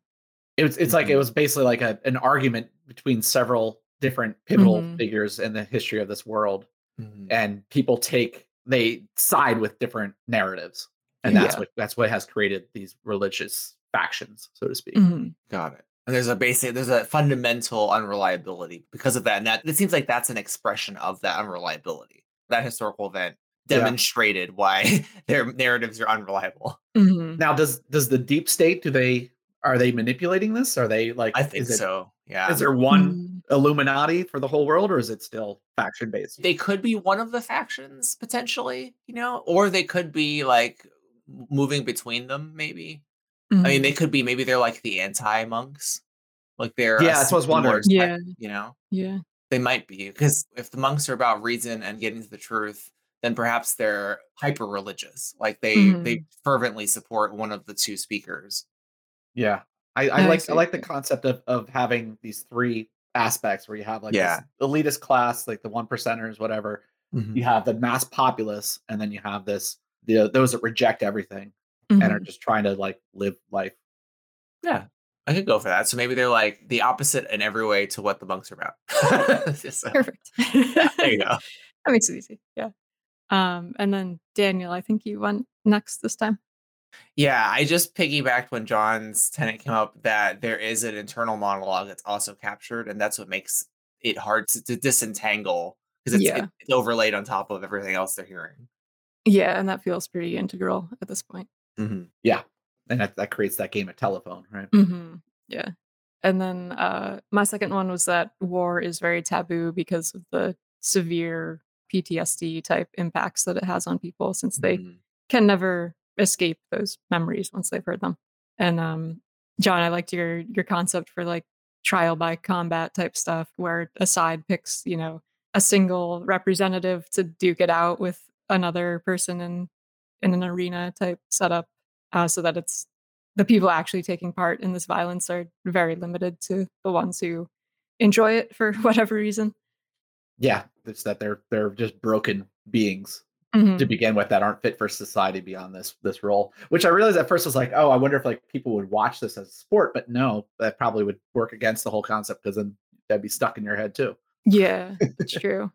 It's it's like it mm-hmm. was basically like a, an argument between several different pivotal mm-hmm. figures in the history of this world mm-hmm. and people take they side with different narratives and that's yeah. what that's what has created these religious factions so to speak mm-hmm. got it and there's a basic there's a fundamental unreliability because of that and that it seems like that's an expression of that unreliability that historical event demonstrated yeah. why [laughs] their narratives are unreliable mm-hmm. now does does the deep state do they are they manipulating this are they like i think so yeah. Is there one mm. Illuminati for the whole world, or is it still faction based? They could be one of the factions potentially, you know, or they could be like moving between them. Maybe. Mm-hmm. I mean, they mm-hmm. could be. Maybe they're like the anti monks, like they're yeah. That's what I was wondering. Yeah. You know. Yeah. They might be because if the monks are about reason and getting to the truth, then perhaps they're hyper religious. Like they mm-hmm. they fervently support one of the two speakers. Yeah, I, I like I like the concept of of having these three aspects where you have like yeah. elitist class, like the one percenters, whatever. Mm-hmm. You have the mass populace, and then you have this the those that reject everything mm-hmm. and are mm-hmm. just trying to like live life. Yeah, I could go for that. So maybe they're like the opposite in every way to what the monks are about. [laughs] [laughs] so, Perfect. yeah, there you [laughs] go. that makes it easy. Yeah. Um, and then Daniel, I think you went next this time. Yeah, I just piggybacked when Jon's tenant came up that there is an internal monologue that's also captured, and that's what makes it hard to, to disentangle because it's, yeah. it's overlaid on top of everything else they're hearing. Yeah, and that feels pretty integral at this point. Mhm. Yeah, and that, that creates that game of telephone, right? Mhm. Yeah. And then, uh, my second one was that war is very taboo because of the severe PTSD type impacts that it has on people since they Mhm. can never escape those memories once they've heard them. And, um, Jon, I liked your your concept for, like, trial by combat type stuff where a side picks, you know, a single representative to duke it out with another person in in an arena type setup, uh, so that it's the people actually taking part in this violence are very limited to the ones who enjoy it for [laughs] whatever reason. Yeah, it's that they're they're just broken beings to Mhm. begin with that aren't fit for society beyond this this role. Which I realized at first was like, oh, I wonder if like people would watch this as a sport, but no, that probably would work against the whole concept because then that'd be stuck in your head too. Yeah, it's [laughs] true.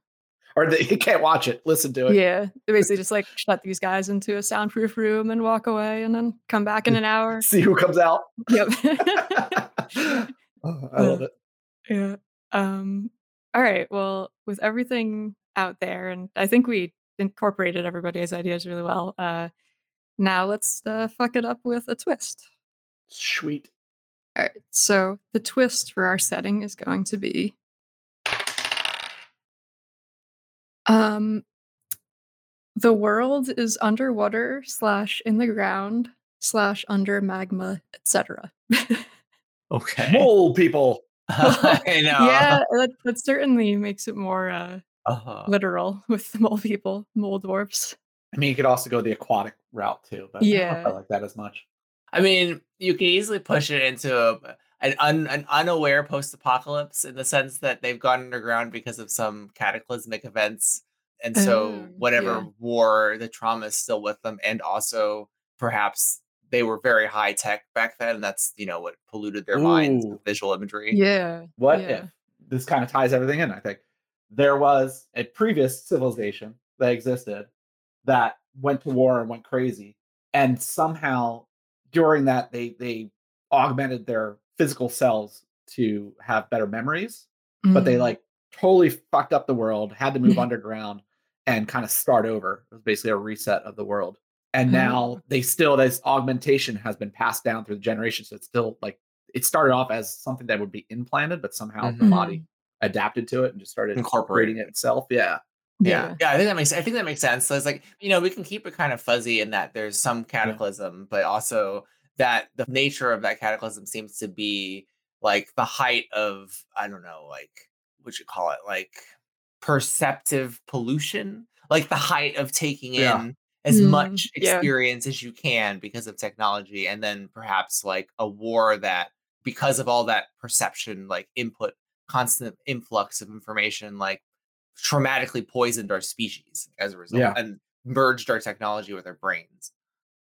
Or they, [laughs] you can't watch it, listen to it. Yeah, they basically just, like, shut these guys into a soundproof room and walk away and then come back in an hour. [laughs] See who comes out. Yep. [laughs] Oh, I love it. Yeah. Um, alright, well, with everything out there, and I think we incorporated everybody's ideas really well, uh, now let's, uh, fuck it up with a twist. Sweet. Alright, so the twist for our setting is going to be um, the world is underwater slash in the ground slash under magma, etc. Okay. Mole people. [laughs] [laughs] I know. Yeah, that, that certainly makes it more uh, Uh-huh. literal with [laughs] the mole people, mole dwarfs. I mean, you could also go the aquatic route too, but I don't I like that as much. I mean, you can easily push it into a, an un, an unaware post-apocalypse in the sense that they've gone underground because of some cataclysmic events, and so Oh, whatever yeah. war, the trauma is still with them, and also perhaps they were very high tech back then, and that's you know what polluted their minds with visual imagery. Yeah. What yeah. if this kind of ties everything in? I think there was a previous civilization that existed that went to war and went crazy, and somehow during that they they augmented their physical cells to have better memories, but they Mm. like totally fucked up the world, had to move [laughs] underground and kind of start over. It was basically a reset of the world. And now Oh. they still this augmentation has been passed down through the generations. So it's still like it started off as something that would be implanted, but somehow the Mhm. body adapted to it and just started Incorporating it itself. Yeah. Yeah. yeah, I think that makes. I think that makes sense. So it's like you know we can keep it kind of fuzzy in that there's some cataclysm, but also that the nature of that cataclysm seems to be like the height of I don't know, like what you call it, like perceptive pollution, like the height of taking Yeah. in as Mm, much yeah. experience as you can because of technology, and then perhaps like a war that because of all that perception, like input, constant influx of information, like traumatically poisoned our species as a result Yeah. and merged our technology with our brains.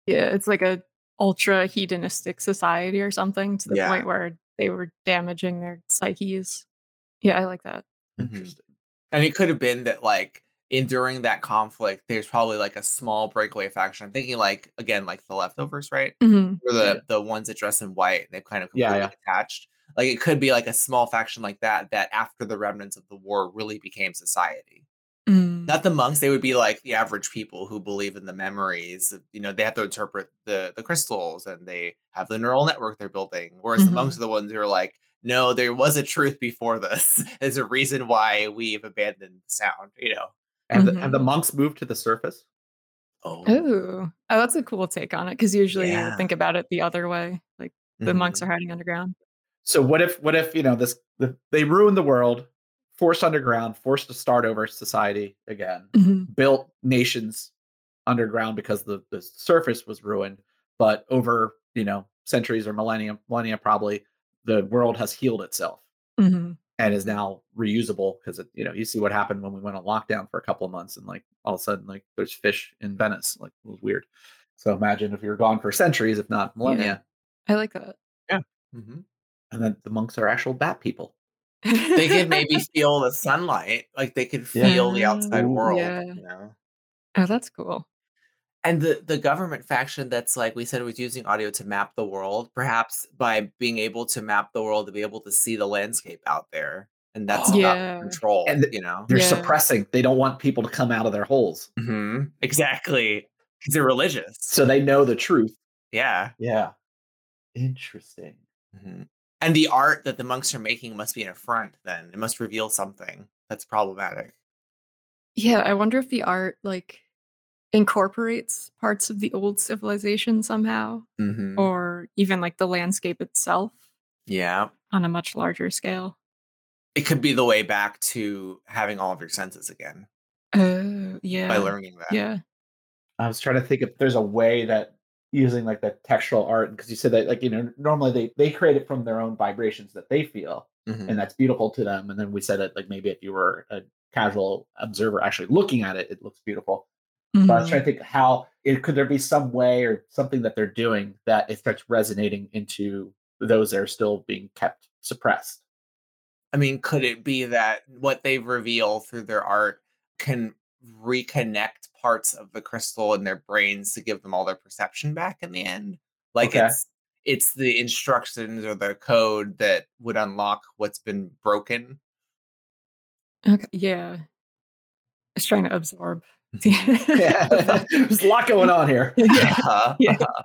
Yeah, it's like a ultra hedonistic society or something to the Yeah. point where they were damaging their psyches. Yeah, I like that. Mhm. Interesting. And it could have been that like in during that conflict, there's probably like a small breakaway faction. I'm thinking like again, like the leftovers, right? Mhm. Or the Yeah. the ones that dress in white and they've kind of Yeah, completely attached. Like it could be like a small faction like that that after the remnants of the war really became society. Not the monks, they would be like the average people who believe in the memories. You know, they have to interpret the the crystals and they have the neural network they're building. Whereas the monks Mhm. are the ones who are like, no, there was a truth before this. [laughs] There's a reason why we've abandoned sound, you know. And the, and the Mhm. monks moved to the surface. Oh, Ooh. Oh, that's a cool take on it because usually you Yeah. would think about it the other way. Like the monks Mhm. are hiding underground. So what if what if you know this the, they ruined the world, forced underground, forced to start over society again, Mhm. built nations underground because the the surface was ruined, but over you know centuries or millennia millennia probably the world has healed itself Mhm. and is now reusable because you know you see what happened when we went on lockdown for a couple of months and like all of a sudden like there's fish in Venice like it was weird. So imagine if you're gone for centuries, if not millennia, I like that. Mhm. and then the monks are actual bat people. They could [laughs] maybe feel the sunlight, like they could Yeah. feel the outside world, yeah. you know. Oh, that's cool. And the the government faction that's like we said was using audio to map the world, perhaps by being able to map the world to be able to see the landscape out there and that's [gasps] Oh. about Yeah. control. And the- you know, They're Yeah. suppressing. They don't want people to come out of their holes, hmm exactly because they're religious. so they know the truth. yeah, Yeah. Interesting. Mhm. And the art that the monks are making must be an affront. Then it must reveal something that's problematic. Yeah, I wonder if the art like incorporates parts of the old civilization somehow, Mm-hmm. or even like the landscape itself Yeah, on a much larger scale. it could be the way back to having all of your senses again Oh, yeah. by learning that. Yeah. I was trying to think if there's a way that using like the textual art because you said that like you know normally they they create it from their own vibrations that they feel Mhm. and that's beautiful to them and then we said that like maybe if you were a casual observer actually looking at it it looks beautiful. But I was trying to think how it could there be some way or something that they're doing that it starts resonating into those that are still being kept suppressed? I mean, could it be that what they reveal through their art can reconnect parts of the crystal in their brains to give them all their perception back in the end? Like Okay. it's it's the instructions or the code that would unlock what's been broken. Okay. Yeah. I was trying to absorb. [laughs] yeah [laughs] there's a lot going on here [laughs] yeah. Uh-huh, Yeah. uh-huh.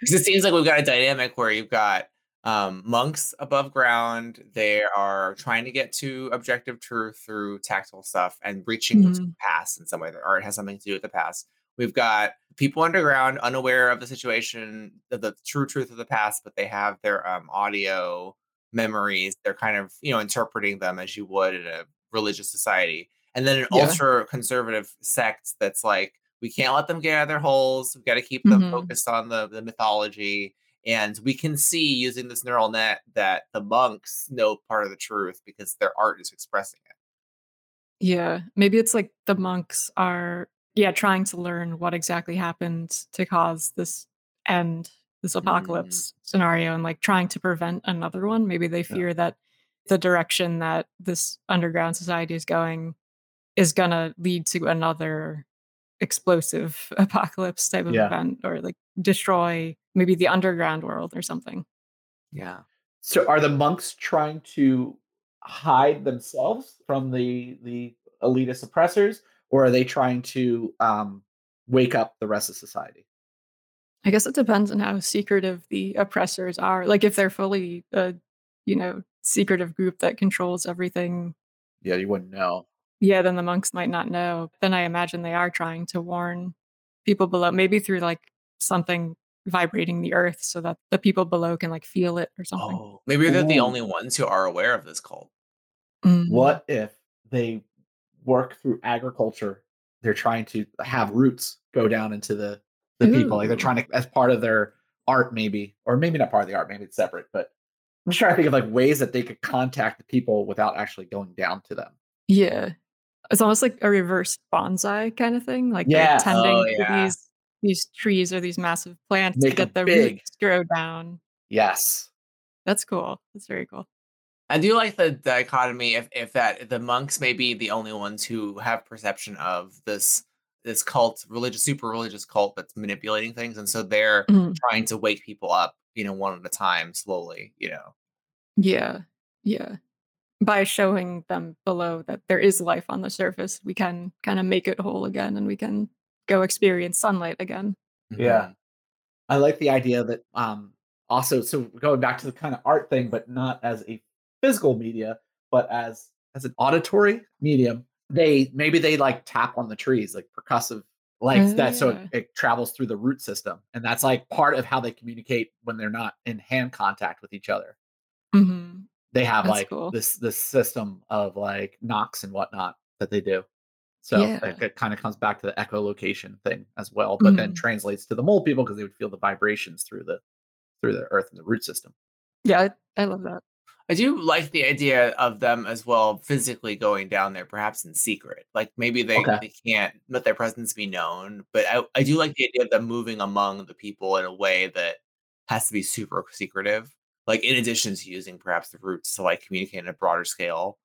'Cause it seems like we've got a dynamic where you've got um, monks above ground. They are trying to get to objective truth through tactile stuff and reaching into the past in some way. The art has something to do with the past. We've got people underground, unaware of the situation, of the true truth of the past, but they have their um, audio memories. They're kind of you know interpreting them as you would in a religious society. And then an Yeah. ultra conservative sect that's like, we can't let them get out of their holes. We've got to keep them Mhm. focused on the, the mythology. And we can see using this neural net that the monks know part of the truth because their art is expressing it. Yeah. Maybe it's like the monks are, yeah, trying to learn what exactly happened to cause this end, this mm. apocalypse scenario, and like trying to prevent another one. Maybe they fear that the direction that this underground society is going is going to lead to another explosive [laughs] apocalypse type of Yeah. event or like destroy maybe the underground world or something. Yeah. So are the monks trying to hide themselves from the the elitist oppressors, or are they trying to um, wake up the rest of society? I guess it depends on how secretive the oppressors are. Like if they're fully a, you know, secretive group that controls everything, Yeah, you wouldn't know. yeah, then the monks might not know. Then I imagine they are trying to warn people below, maybe through like something vibrating the earth so that the people below can like feel it or something. Oh, maybe they're the only ones who are aware of this cult. Mm. What if they work through agriculture? They're trying to have roots go down into the the people. Like they're trying to, as part of their art, maybe, or maybe not part of the art. Maybe it's separate. But I'm just trying to think of like ways that they could contact the people without actually going down to them. Yeah. It's almost like a reverse bonsai kind of thing. Like Yeah. they're tending Oh, to these these trees or these massive plants Make to 'em get the big. roots grow down. Yes. That's cool. That's very cool. I do like the dichotomy if, if that the monks may be the only ones who have perception of this this cult, religious, super religious cult that's manipulating things, and so they're Mhm. trying to wake people up, you know, one at a time, slowly, you know. Yeah. Yeah. By showing them below that there is life on the surface, we can kind of make it whole again and we can go experience sunlight again. Yeah. I like the idea that um also so going back to the kind of art thing, but not as a physical media, but as as an auditory medium. They maybe they like tap on the trees, like percussive like Oh, that so it, it travels through the root system. And that's like part of how they communicate when they're not in hand contact with each other. hmm They have That's like cool. this this system of like knocks and whatnot that they do. So Yeah. like, it kind of comes back to the echolocation thing as well, but then Mhm. translates to the mole people because they would feel the vibrations through the through the earth and the root system. Yeah, I, I love that. I do like the idea of them as well physically going down there, perhaps in secret. Like maybe they, Okay. they can't let their presence be known, but I, I do like the idea of them moving among the people in a way that has to be super secretive. Like in addition to using perhaps the roots to like communicate on a broader scale.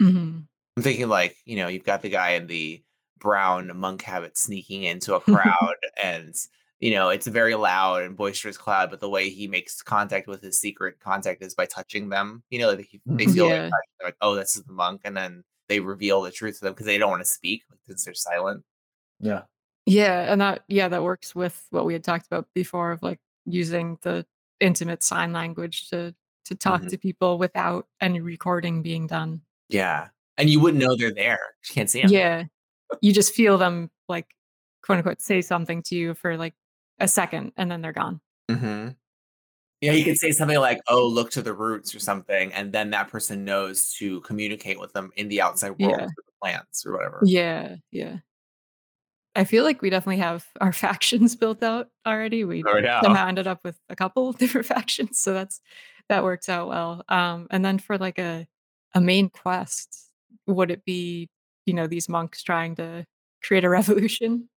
hmm I'm thinking like, you know, you've got the guy in the brown monk habit sneaking into a [laughs] crowd and you know, it's a very loud and boisterous cloud, but the way he makes contact with his secret contact is by touching them. You know, they, they feel Yeah. like, they're like, oh, this is the monk, and then they reveal the truth to them because they don't want to speak because they're silent. Yeah. Yeah, and that yeah, that works with what we had talked about before of like using the intimate sign language to to talk Mhm. to people without any recording being done. Yeah, and you wouldn't know they're there. You can't see them. Yeah. You just feel them like quote unquote say something to you for like a second and then they're gone. hmm Yeah, you could say something like, "Oh, look to the roots" or something, and then that person knows to communicate with them in the outside world Yeah. the plants or whatever. Yeah, yeah. I feel like we definitely have [laughs] our factions built out already. We Oh, yeah. somehow ended up with a couple [laughs] different factions, so that's that works out well. Um, and then for like a a main quest, would it be you know these monks trying to create a [laughs] revolution?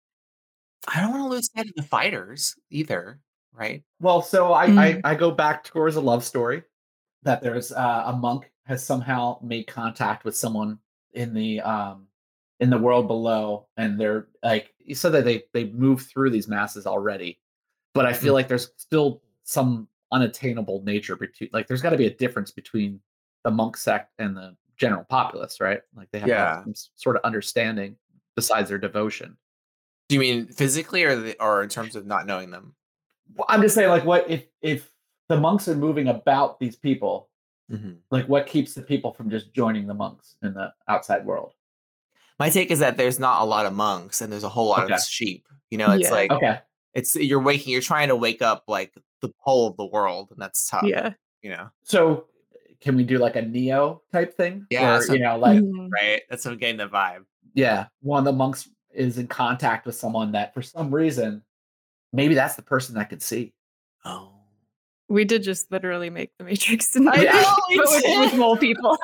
I don't want to lose sight of the fighters either, right? Well, so I, Mm. I I go back towards a love story that there's uh, a monk has somehow made contact with someone in the um in the world below, and they're like you said that they they move through these masses already, but I feel Mm. like there's still some unattainable nature between like there's got to be a difference between the monk sect and the general populace, right? Like they have Yeah. some sort of understanding besides their devotion. Do you mean physically or the, or in terms of not knowing them? Well, I'm just saying, like, what if if the monks are moving about these people? Mhm. like what keeps the people from just joining the monks in the outside world My take is that there's not a lot of monks and there's a whole lot Okay. of sheep. You know, it's Yeah. like okay it's you're waking, you're trying to wake up like the whole of the world, and that's tough. Yeah. you know, so can we do like a neo type thing Yeah, Or, so- you know like Mhm. right? That's what I'm getting the vibe. yeah one of the monks is in contact with someone that for some reason maybe that's the person that could see Oh, We did just literally make the Matrix [laughs] tonight. I know, [laughs] we but with, did. with mole people.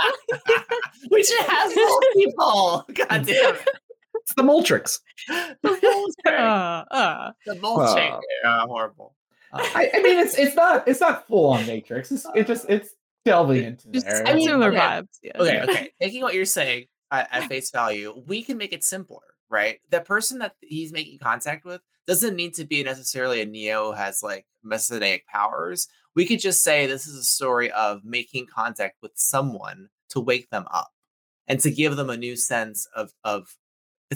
[laughs] we should have more people. God damn it. it's the Moletrix. The moles uh, uh. The moles thing. Uh, Uh, horrible. Uh, I, I mean it's it's not it's not full on matrix it's it just it's delving into Just there I mean, similar okay. vibes. Yeah. okay, okay. Taking what you're saying at, at face value, we can make it simpler, right? The person that he's making contact with doesn't need to be necessarily a Neo who has like messianic powers. We could just say this is a story of making contact with someone to wake them up and to give them a new sense of of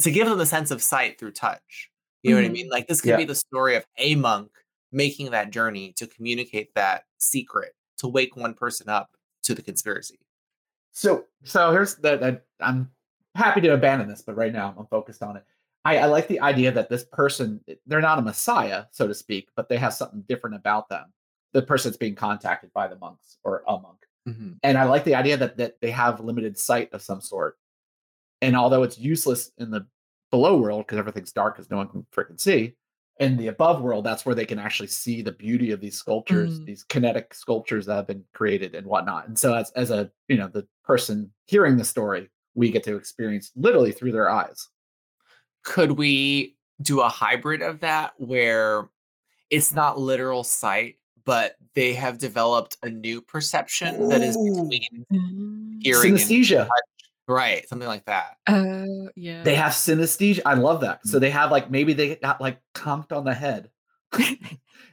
to give them the sense of sight through touch. You know what I mean? Mm-hmm. Like this could Yeah. be the story of a monk making that journey to communicate that secret to wake one person up to the conspiracy. So so here's that I'm happy to abandon this, but right now I'm focused on it. I, I like the idea that this person eh, they're not a messiah, so to speak, but they have something different about them. The person that's being contacted by the monks or a monk. Mm-hmm. And I like the idea that that they have limited sight of some sort. And although it's useless in the below world because everything's dark because no one can freaking see, in the above world, that's where they can actually see the beauty of these sculptures, Mm. these kinetic sculptures that have been created and whatnot. And so as as a you know, the person hearing the story, we get to experience literally through their eyes. could we do a hybrid of that where it's not literal sight but they have developed a new perception that is between Mm. hearing and Synesthesia. Right something like that Uh, yeah. They have synesthesia. I love that. Mm. So they have like maybe they got like conked on the head. [laughs] [laughs]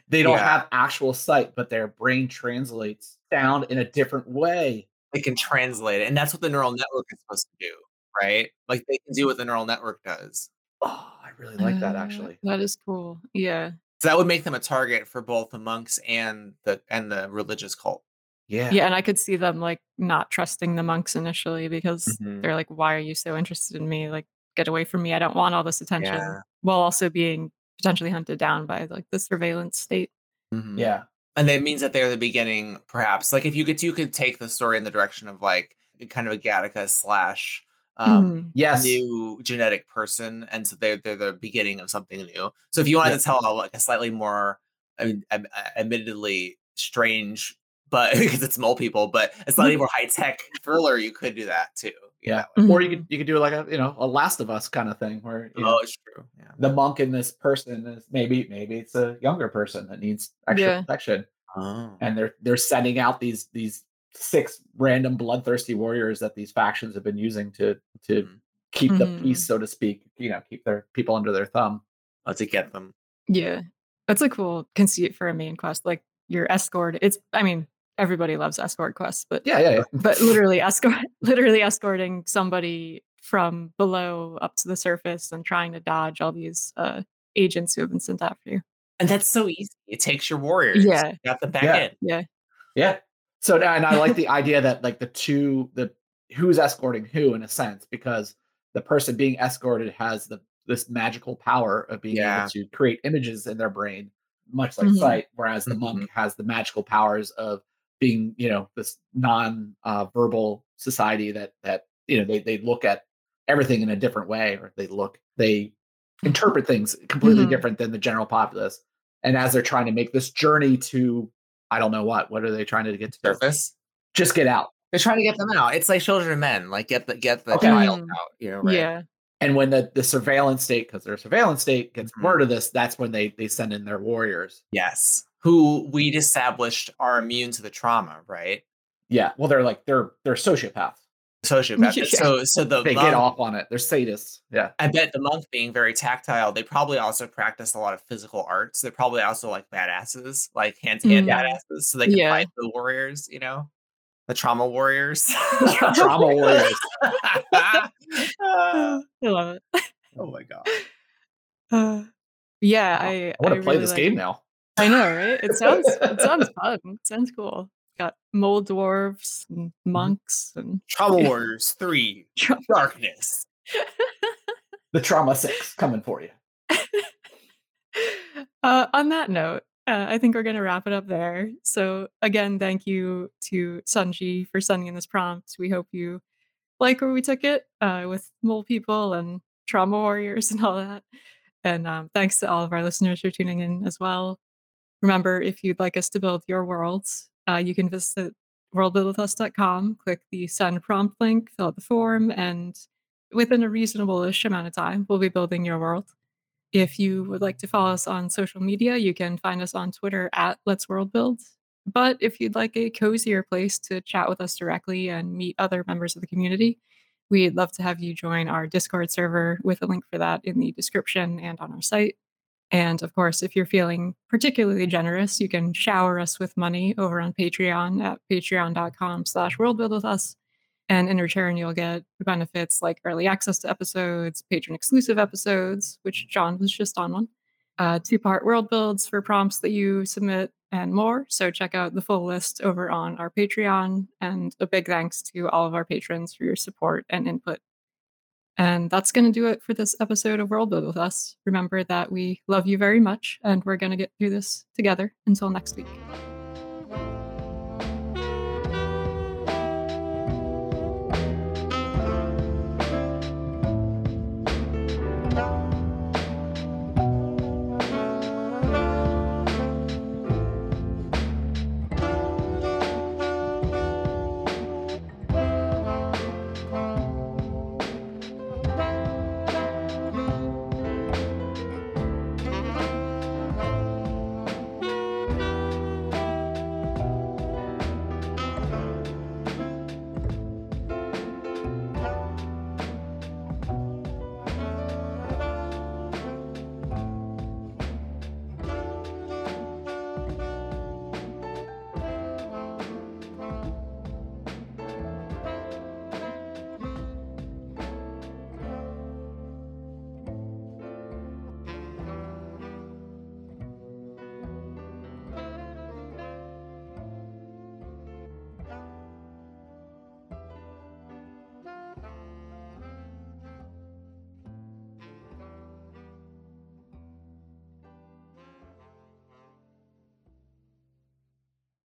they don't Yeah. have actual sight, but their brain translates sound in a different way. they can translate it and that's what the neural network is supposed to do right like they can do what the neural network does Oh, I really like that Uh, actually. That is cool. Yeah. so that would make them a target for both the monks and the and the religious cult Yeah. Yeah. And I could see them like not trusting the monks initially because Mhm. they're like, why are you so interested in me? Like, get away from me. I don't want all this attention. Yeah. While also being potentially hunted down by like the surveillance state. Mhm. Yeah. and that means that they're the beginning perhaps like if you could you could take the story in the direction of like kind of a gattaca slash um Mhm. Yes. new genetic person and so they're they're the beginning of something new so if you wanted Yeah. to tell a, like a slightly more I mean, admittedly strange but [laughs] because it's mole people but a slightly more high-tech thriller you could do that too Yeah. that way. Or you could you could do like a you know a Last of Us kind of thing where you know, oh it's true yeah the monk in this person is maybe maybe it's a younger person that needs extra Yeah. protection, oh. and they're they're sending out these these six random bloodthirsty warriors that these factions have been using to to Mhm. keep the Mhm. peace, so to speak. You know, keep their people under their thumb. oh, to get them Yeah. That's a cool conceit for a main quest. Like your escort. It's I mean, everybody loves escort quests, but yeah, yeah, yeah. but literally escort [laughs] literally escorting somebody from below up to the surface and trying to dodge all these uh, agents who have been sent after you. And that's so easy. It takes your warriors. Yeah. You got the back Yeah. end. Yeah. Yeah. So and I like the [laughs] idea that like the two the who's escorting who in a sense because the person being escorted has the this magical power of being Yeah. able to create images in their brain, much like Mhm. sight, whereas the monk has the magical powers of being, you know, this non uh, verbal society that that you know they they look at everything in a different way or they look they interpret things completely Mhm. different than the general populace. And as they're trying to make this journey to I don't know what. What are they trying to get to? Surface. Just get out. They're trying to get them out. It's like children of men. Like get the get the Okay. child out. You know, right? Yeah. And when the, the surveillance state, because their surveillance state gets Mhm. word of this, that's when they they send in their warriors. Yes. Who we'd established are immune to the trauma, right? Yeah. Well, they're like they're they're sociopaths. Sociopath. [laughs] Yeah. So so the They monk, get off on it. They're sadists. Yeah. I bet the monk being very tactile, they probably also practice a lot of physical arts. They're probably also like badasses, like hand to hand badasses, so they can Yeah. fight the warriors. You know, the trauma warriors. [laughs] Trauma warriors. [laughs] I love it. oh my god! Uh, [sighs] yeah, Wow. I I want to play really this like game now. I know, right? It sounds it [laughs] sounds fun. It sounds cool. Got mole dwarves and Mm-hmm. monks and Trauma [laughs] warriors three. Darkness. [laughs] The trauma six coming for you. uh, on that note, uh, I think we're going to wrap it up there. So, again, thank you to Sunji for sending in this prompt. We hope you like where we took it uh, with mole people and trauma warriors and all that. And um, thanks to all of our listeners for tuning in as well. Remember, if you'd like us to build your worlds, uh, you can visit worldbuildwithus.com, click the send prompt link, fill out the form, and within a reasonable-ish amount of time, we'll be building your world. If you would like to follow us on social media, you can find us on Twitter at Let's World Build. But if you'd like a cozier place to chat with us directly and meet other members of the community, we'd love to have you join our Discord server with a link for that in the description and on our site. And of course, if you're feeling particularly generous, you can shower us with money over on Patreon at patreon.com slash worldbuildwithus. And in return, you'll get benefits like early access to episodes, patron exclusive episodes, which Jon was just on one, uh, two part world builds for prompts that you submit, and more. So check out the full list over on our Patreon. And a big thanks to all of our patrons for your support and input. And that's going to do it for this episode of World Build with Us. Remember that we love you very much and we're going to get through this together. Until next week.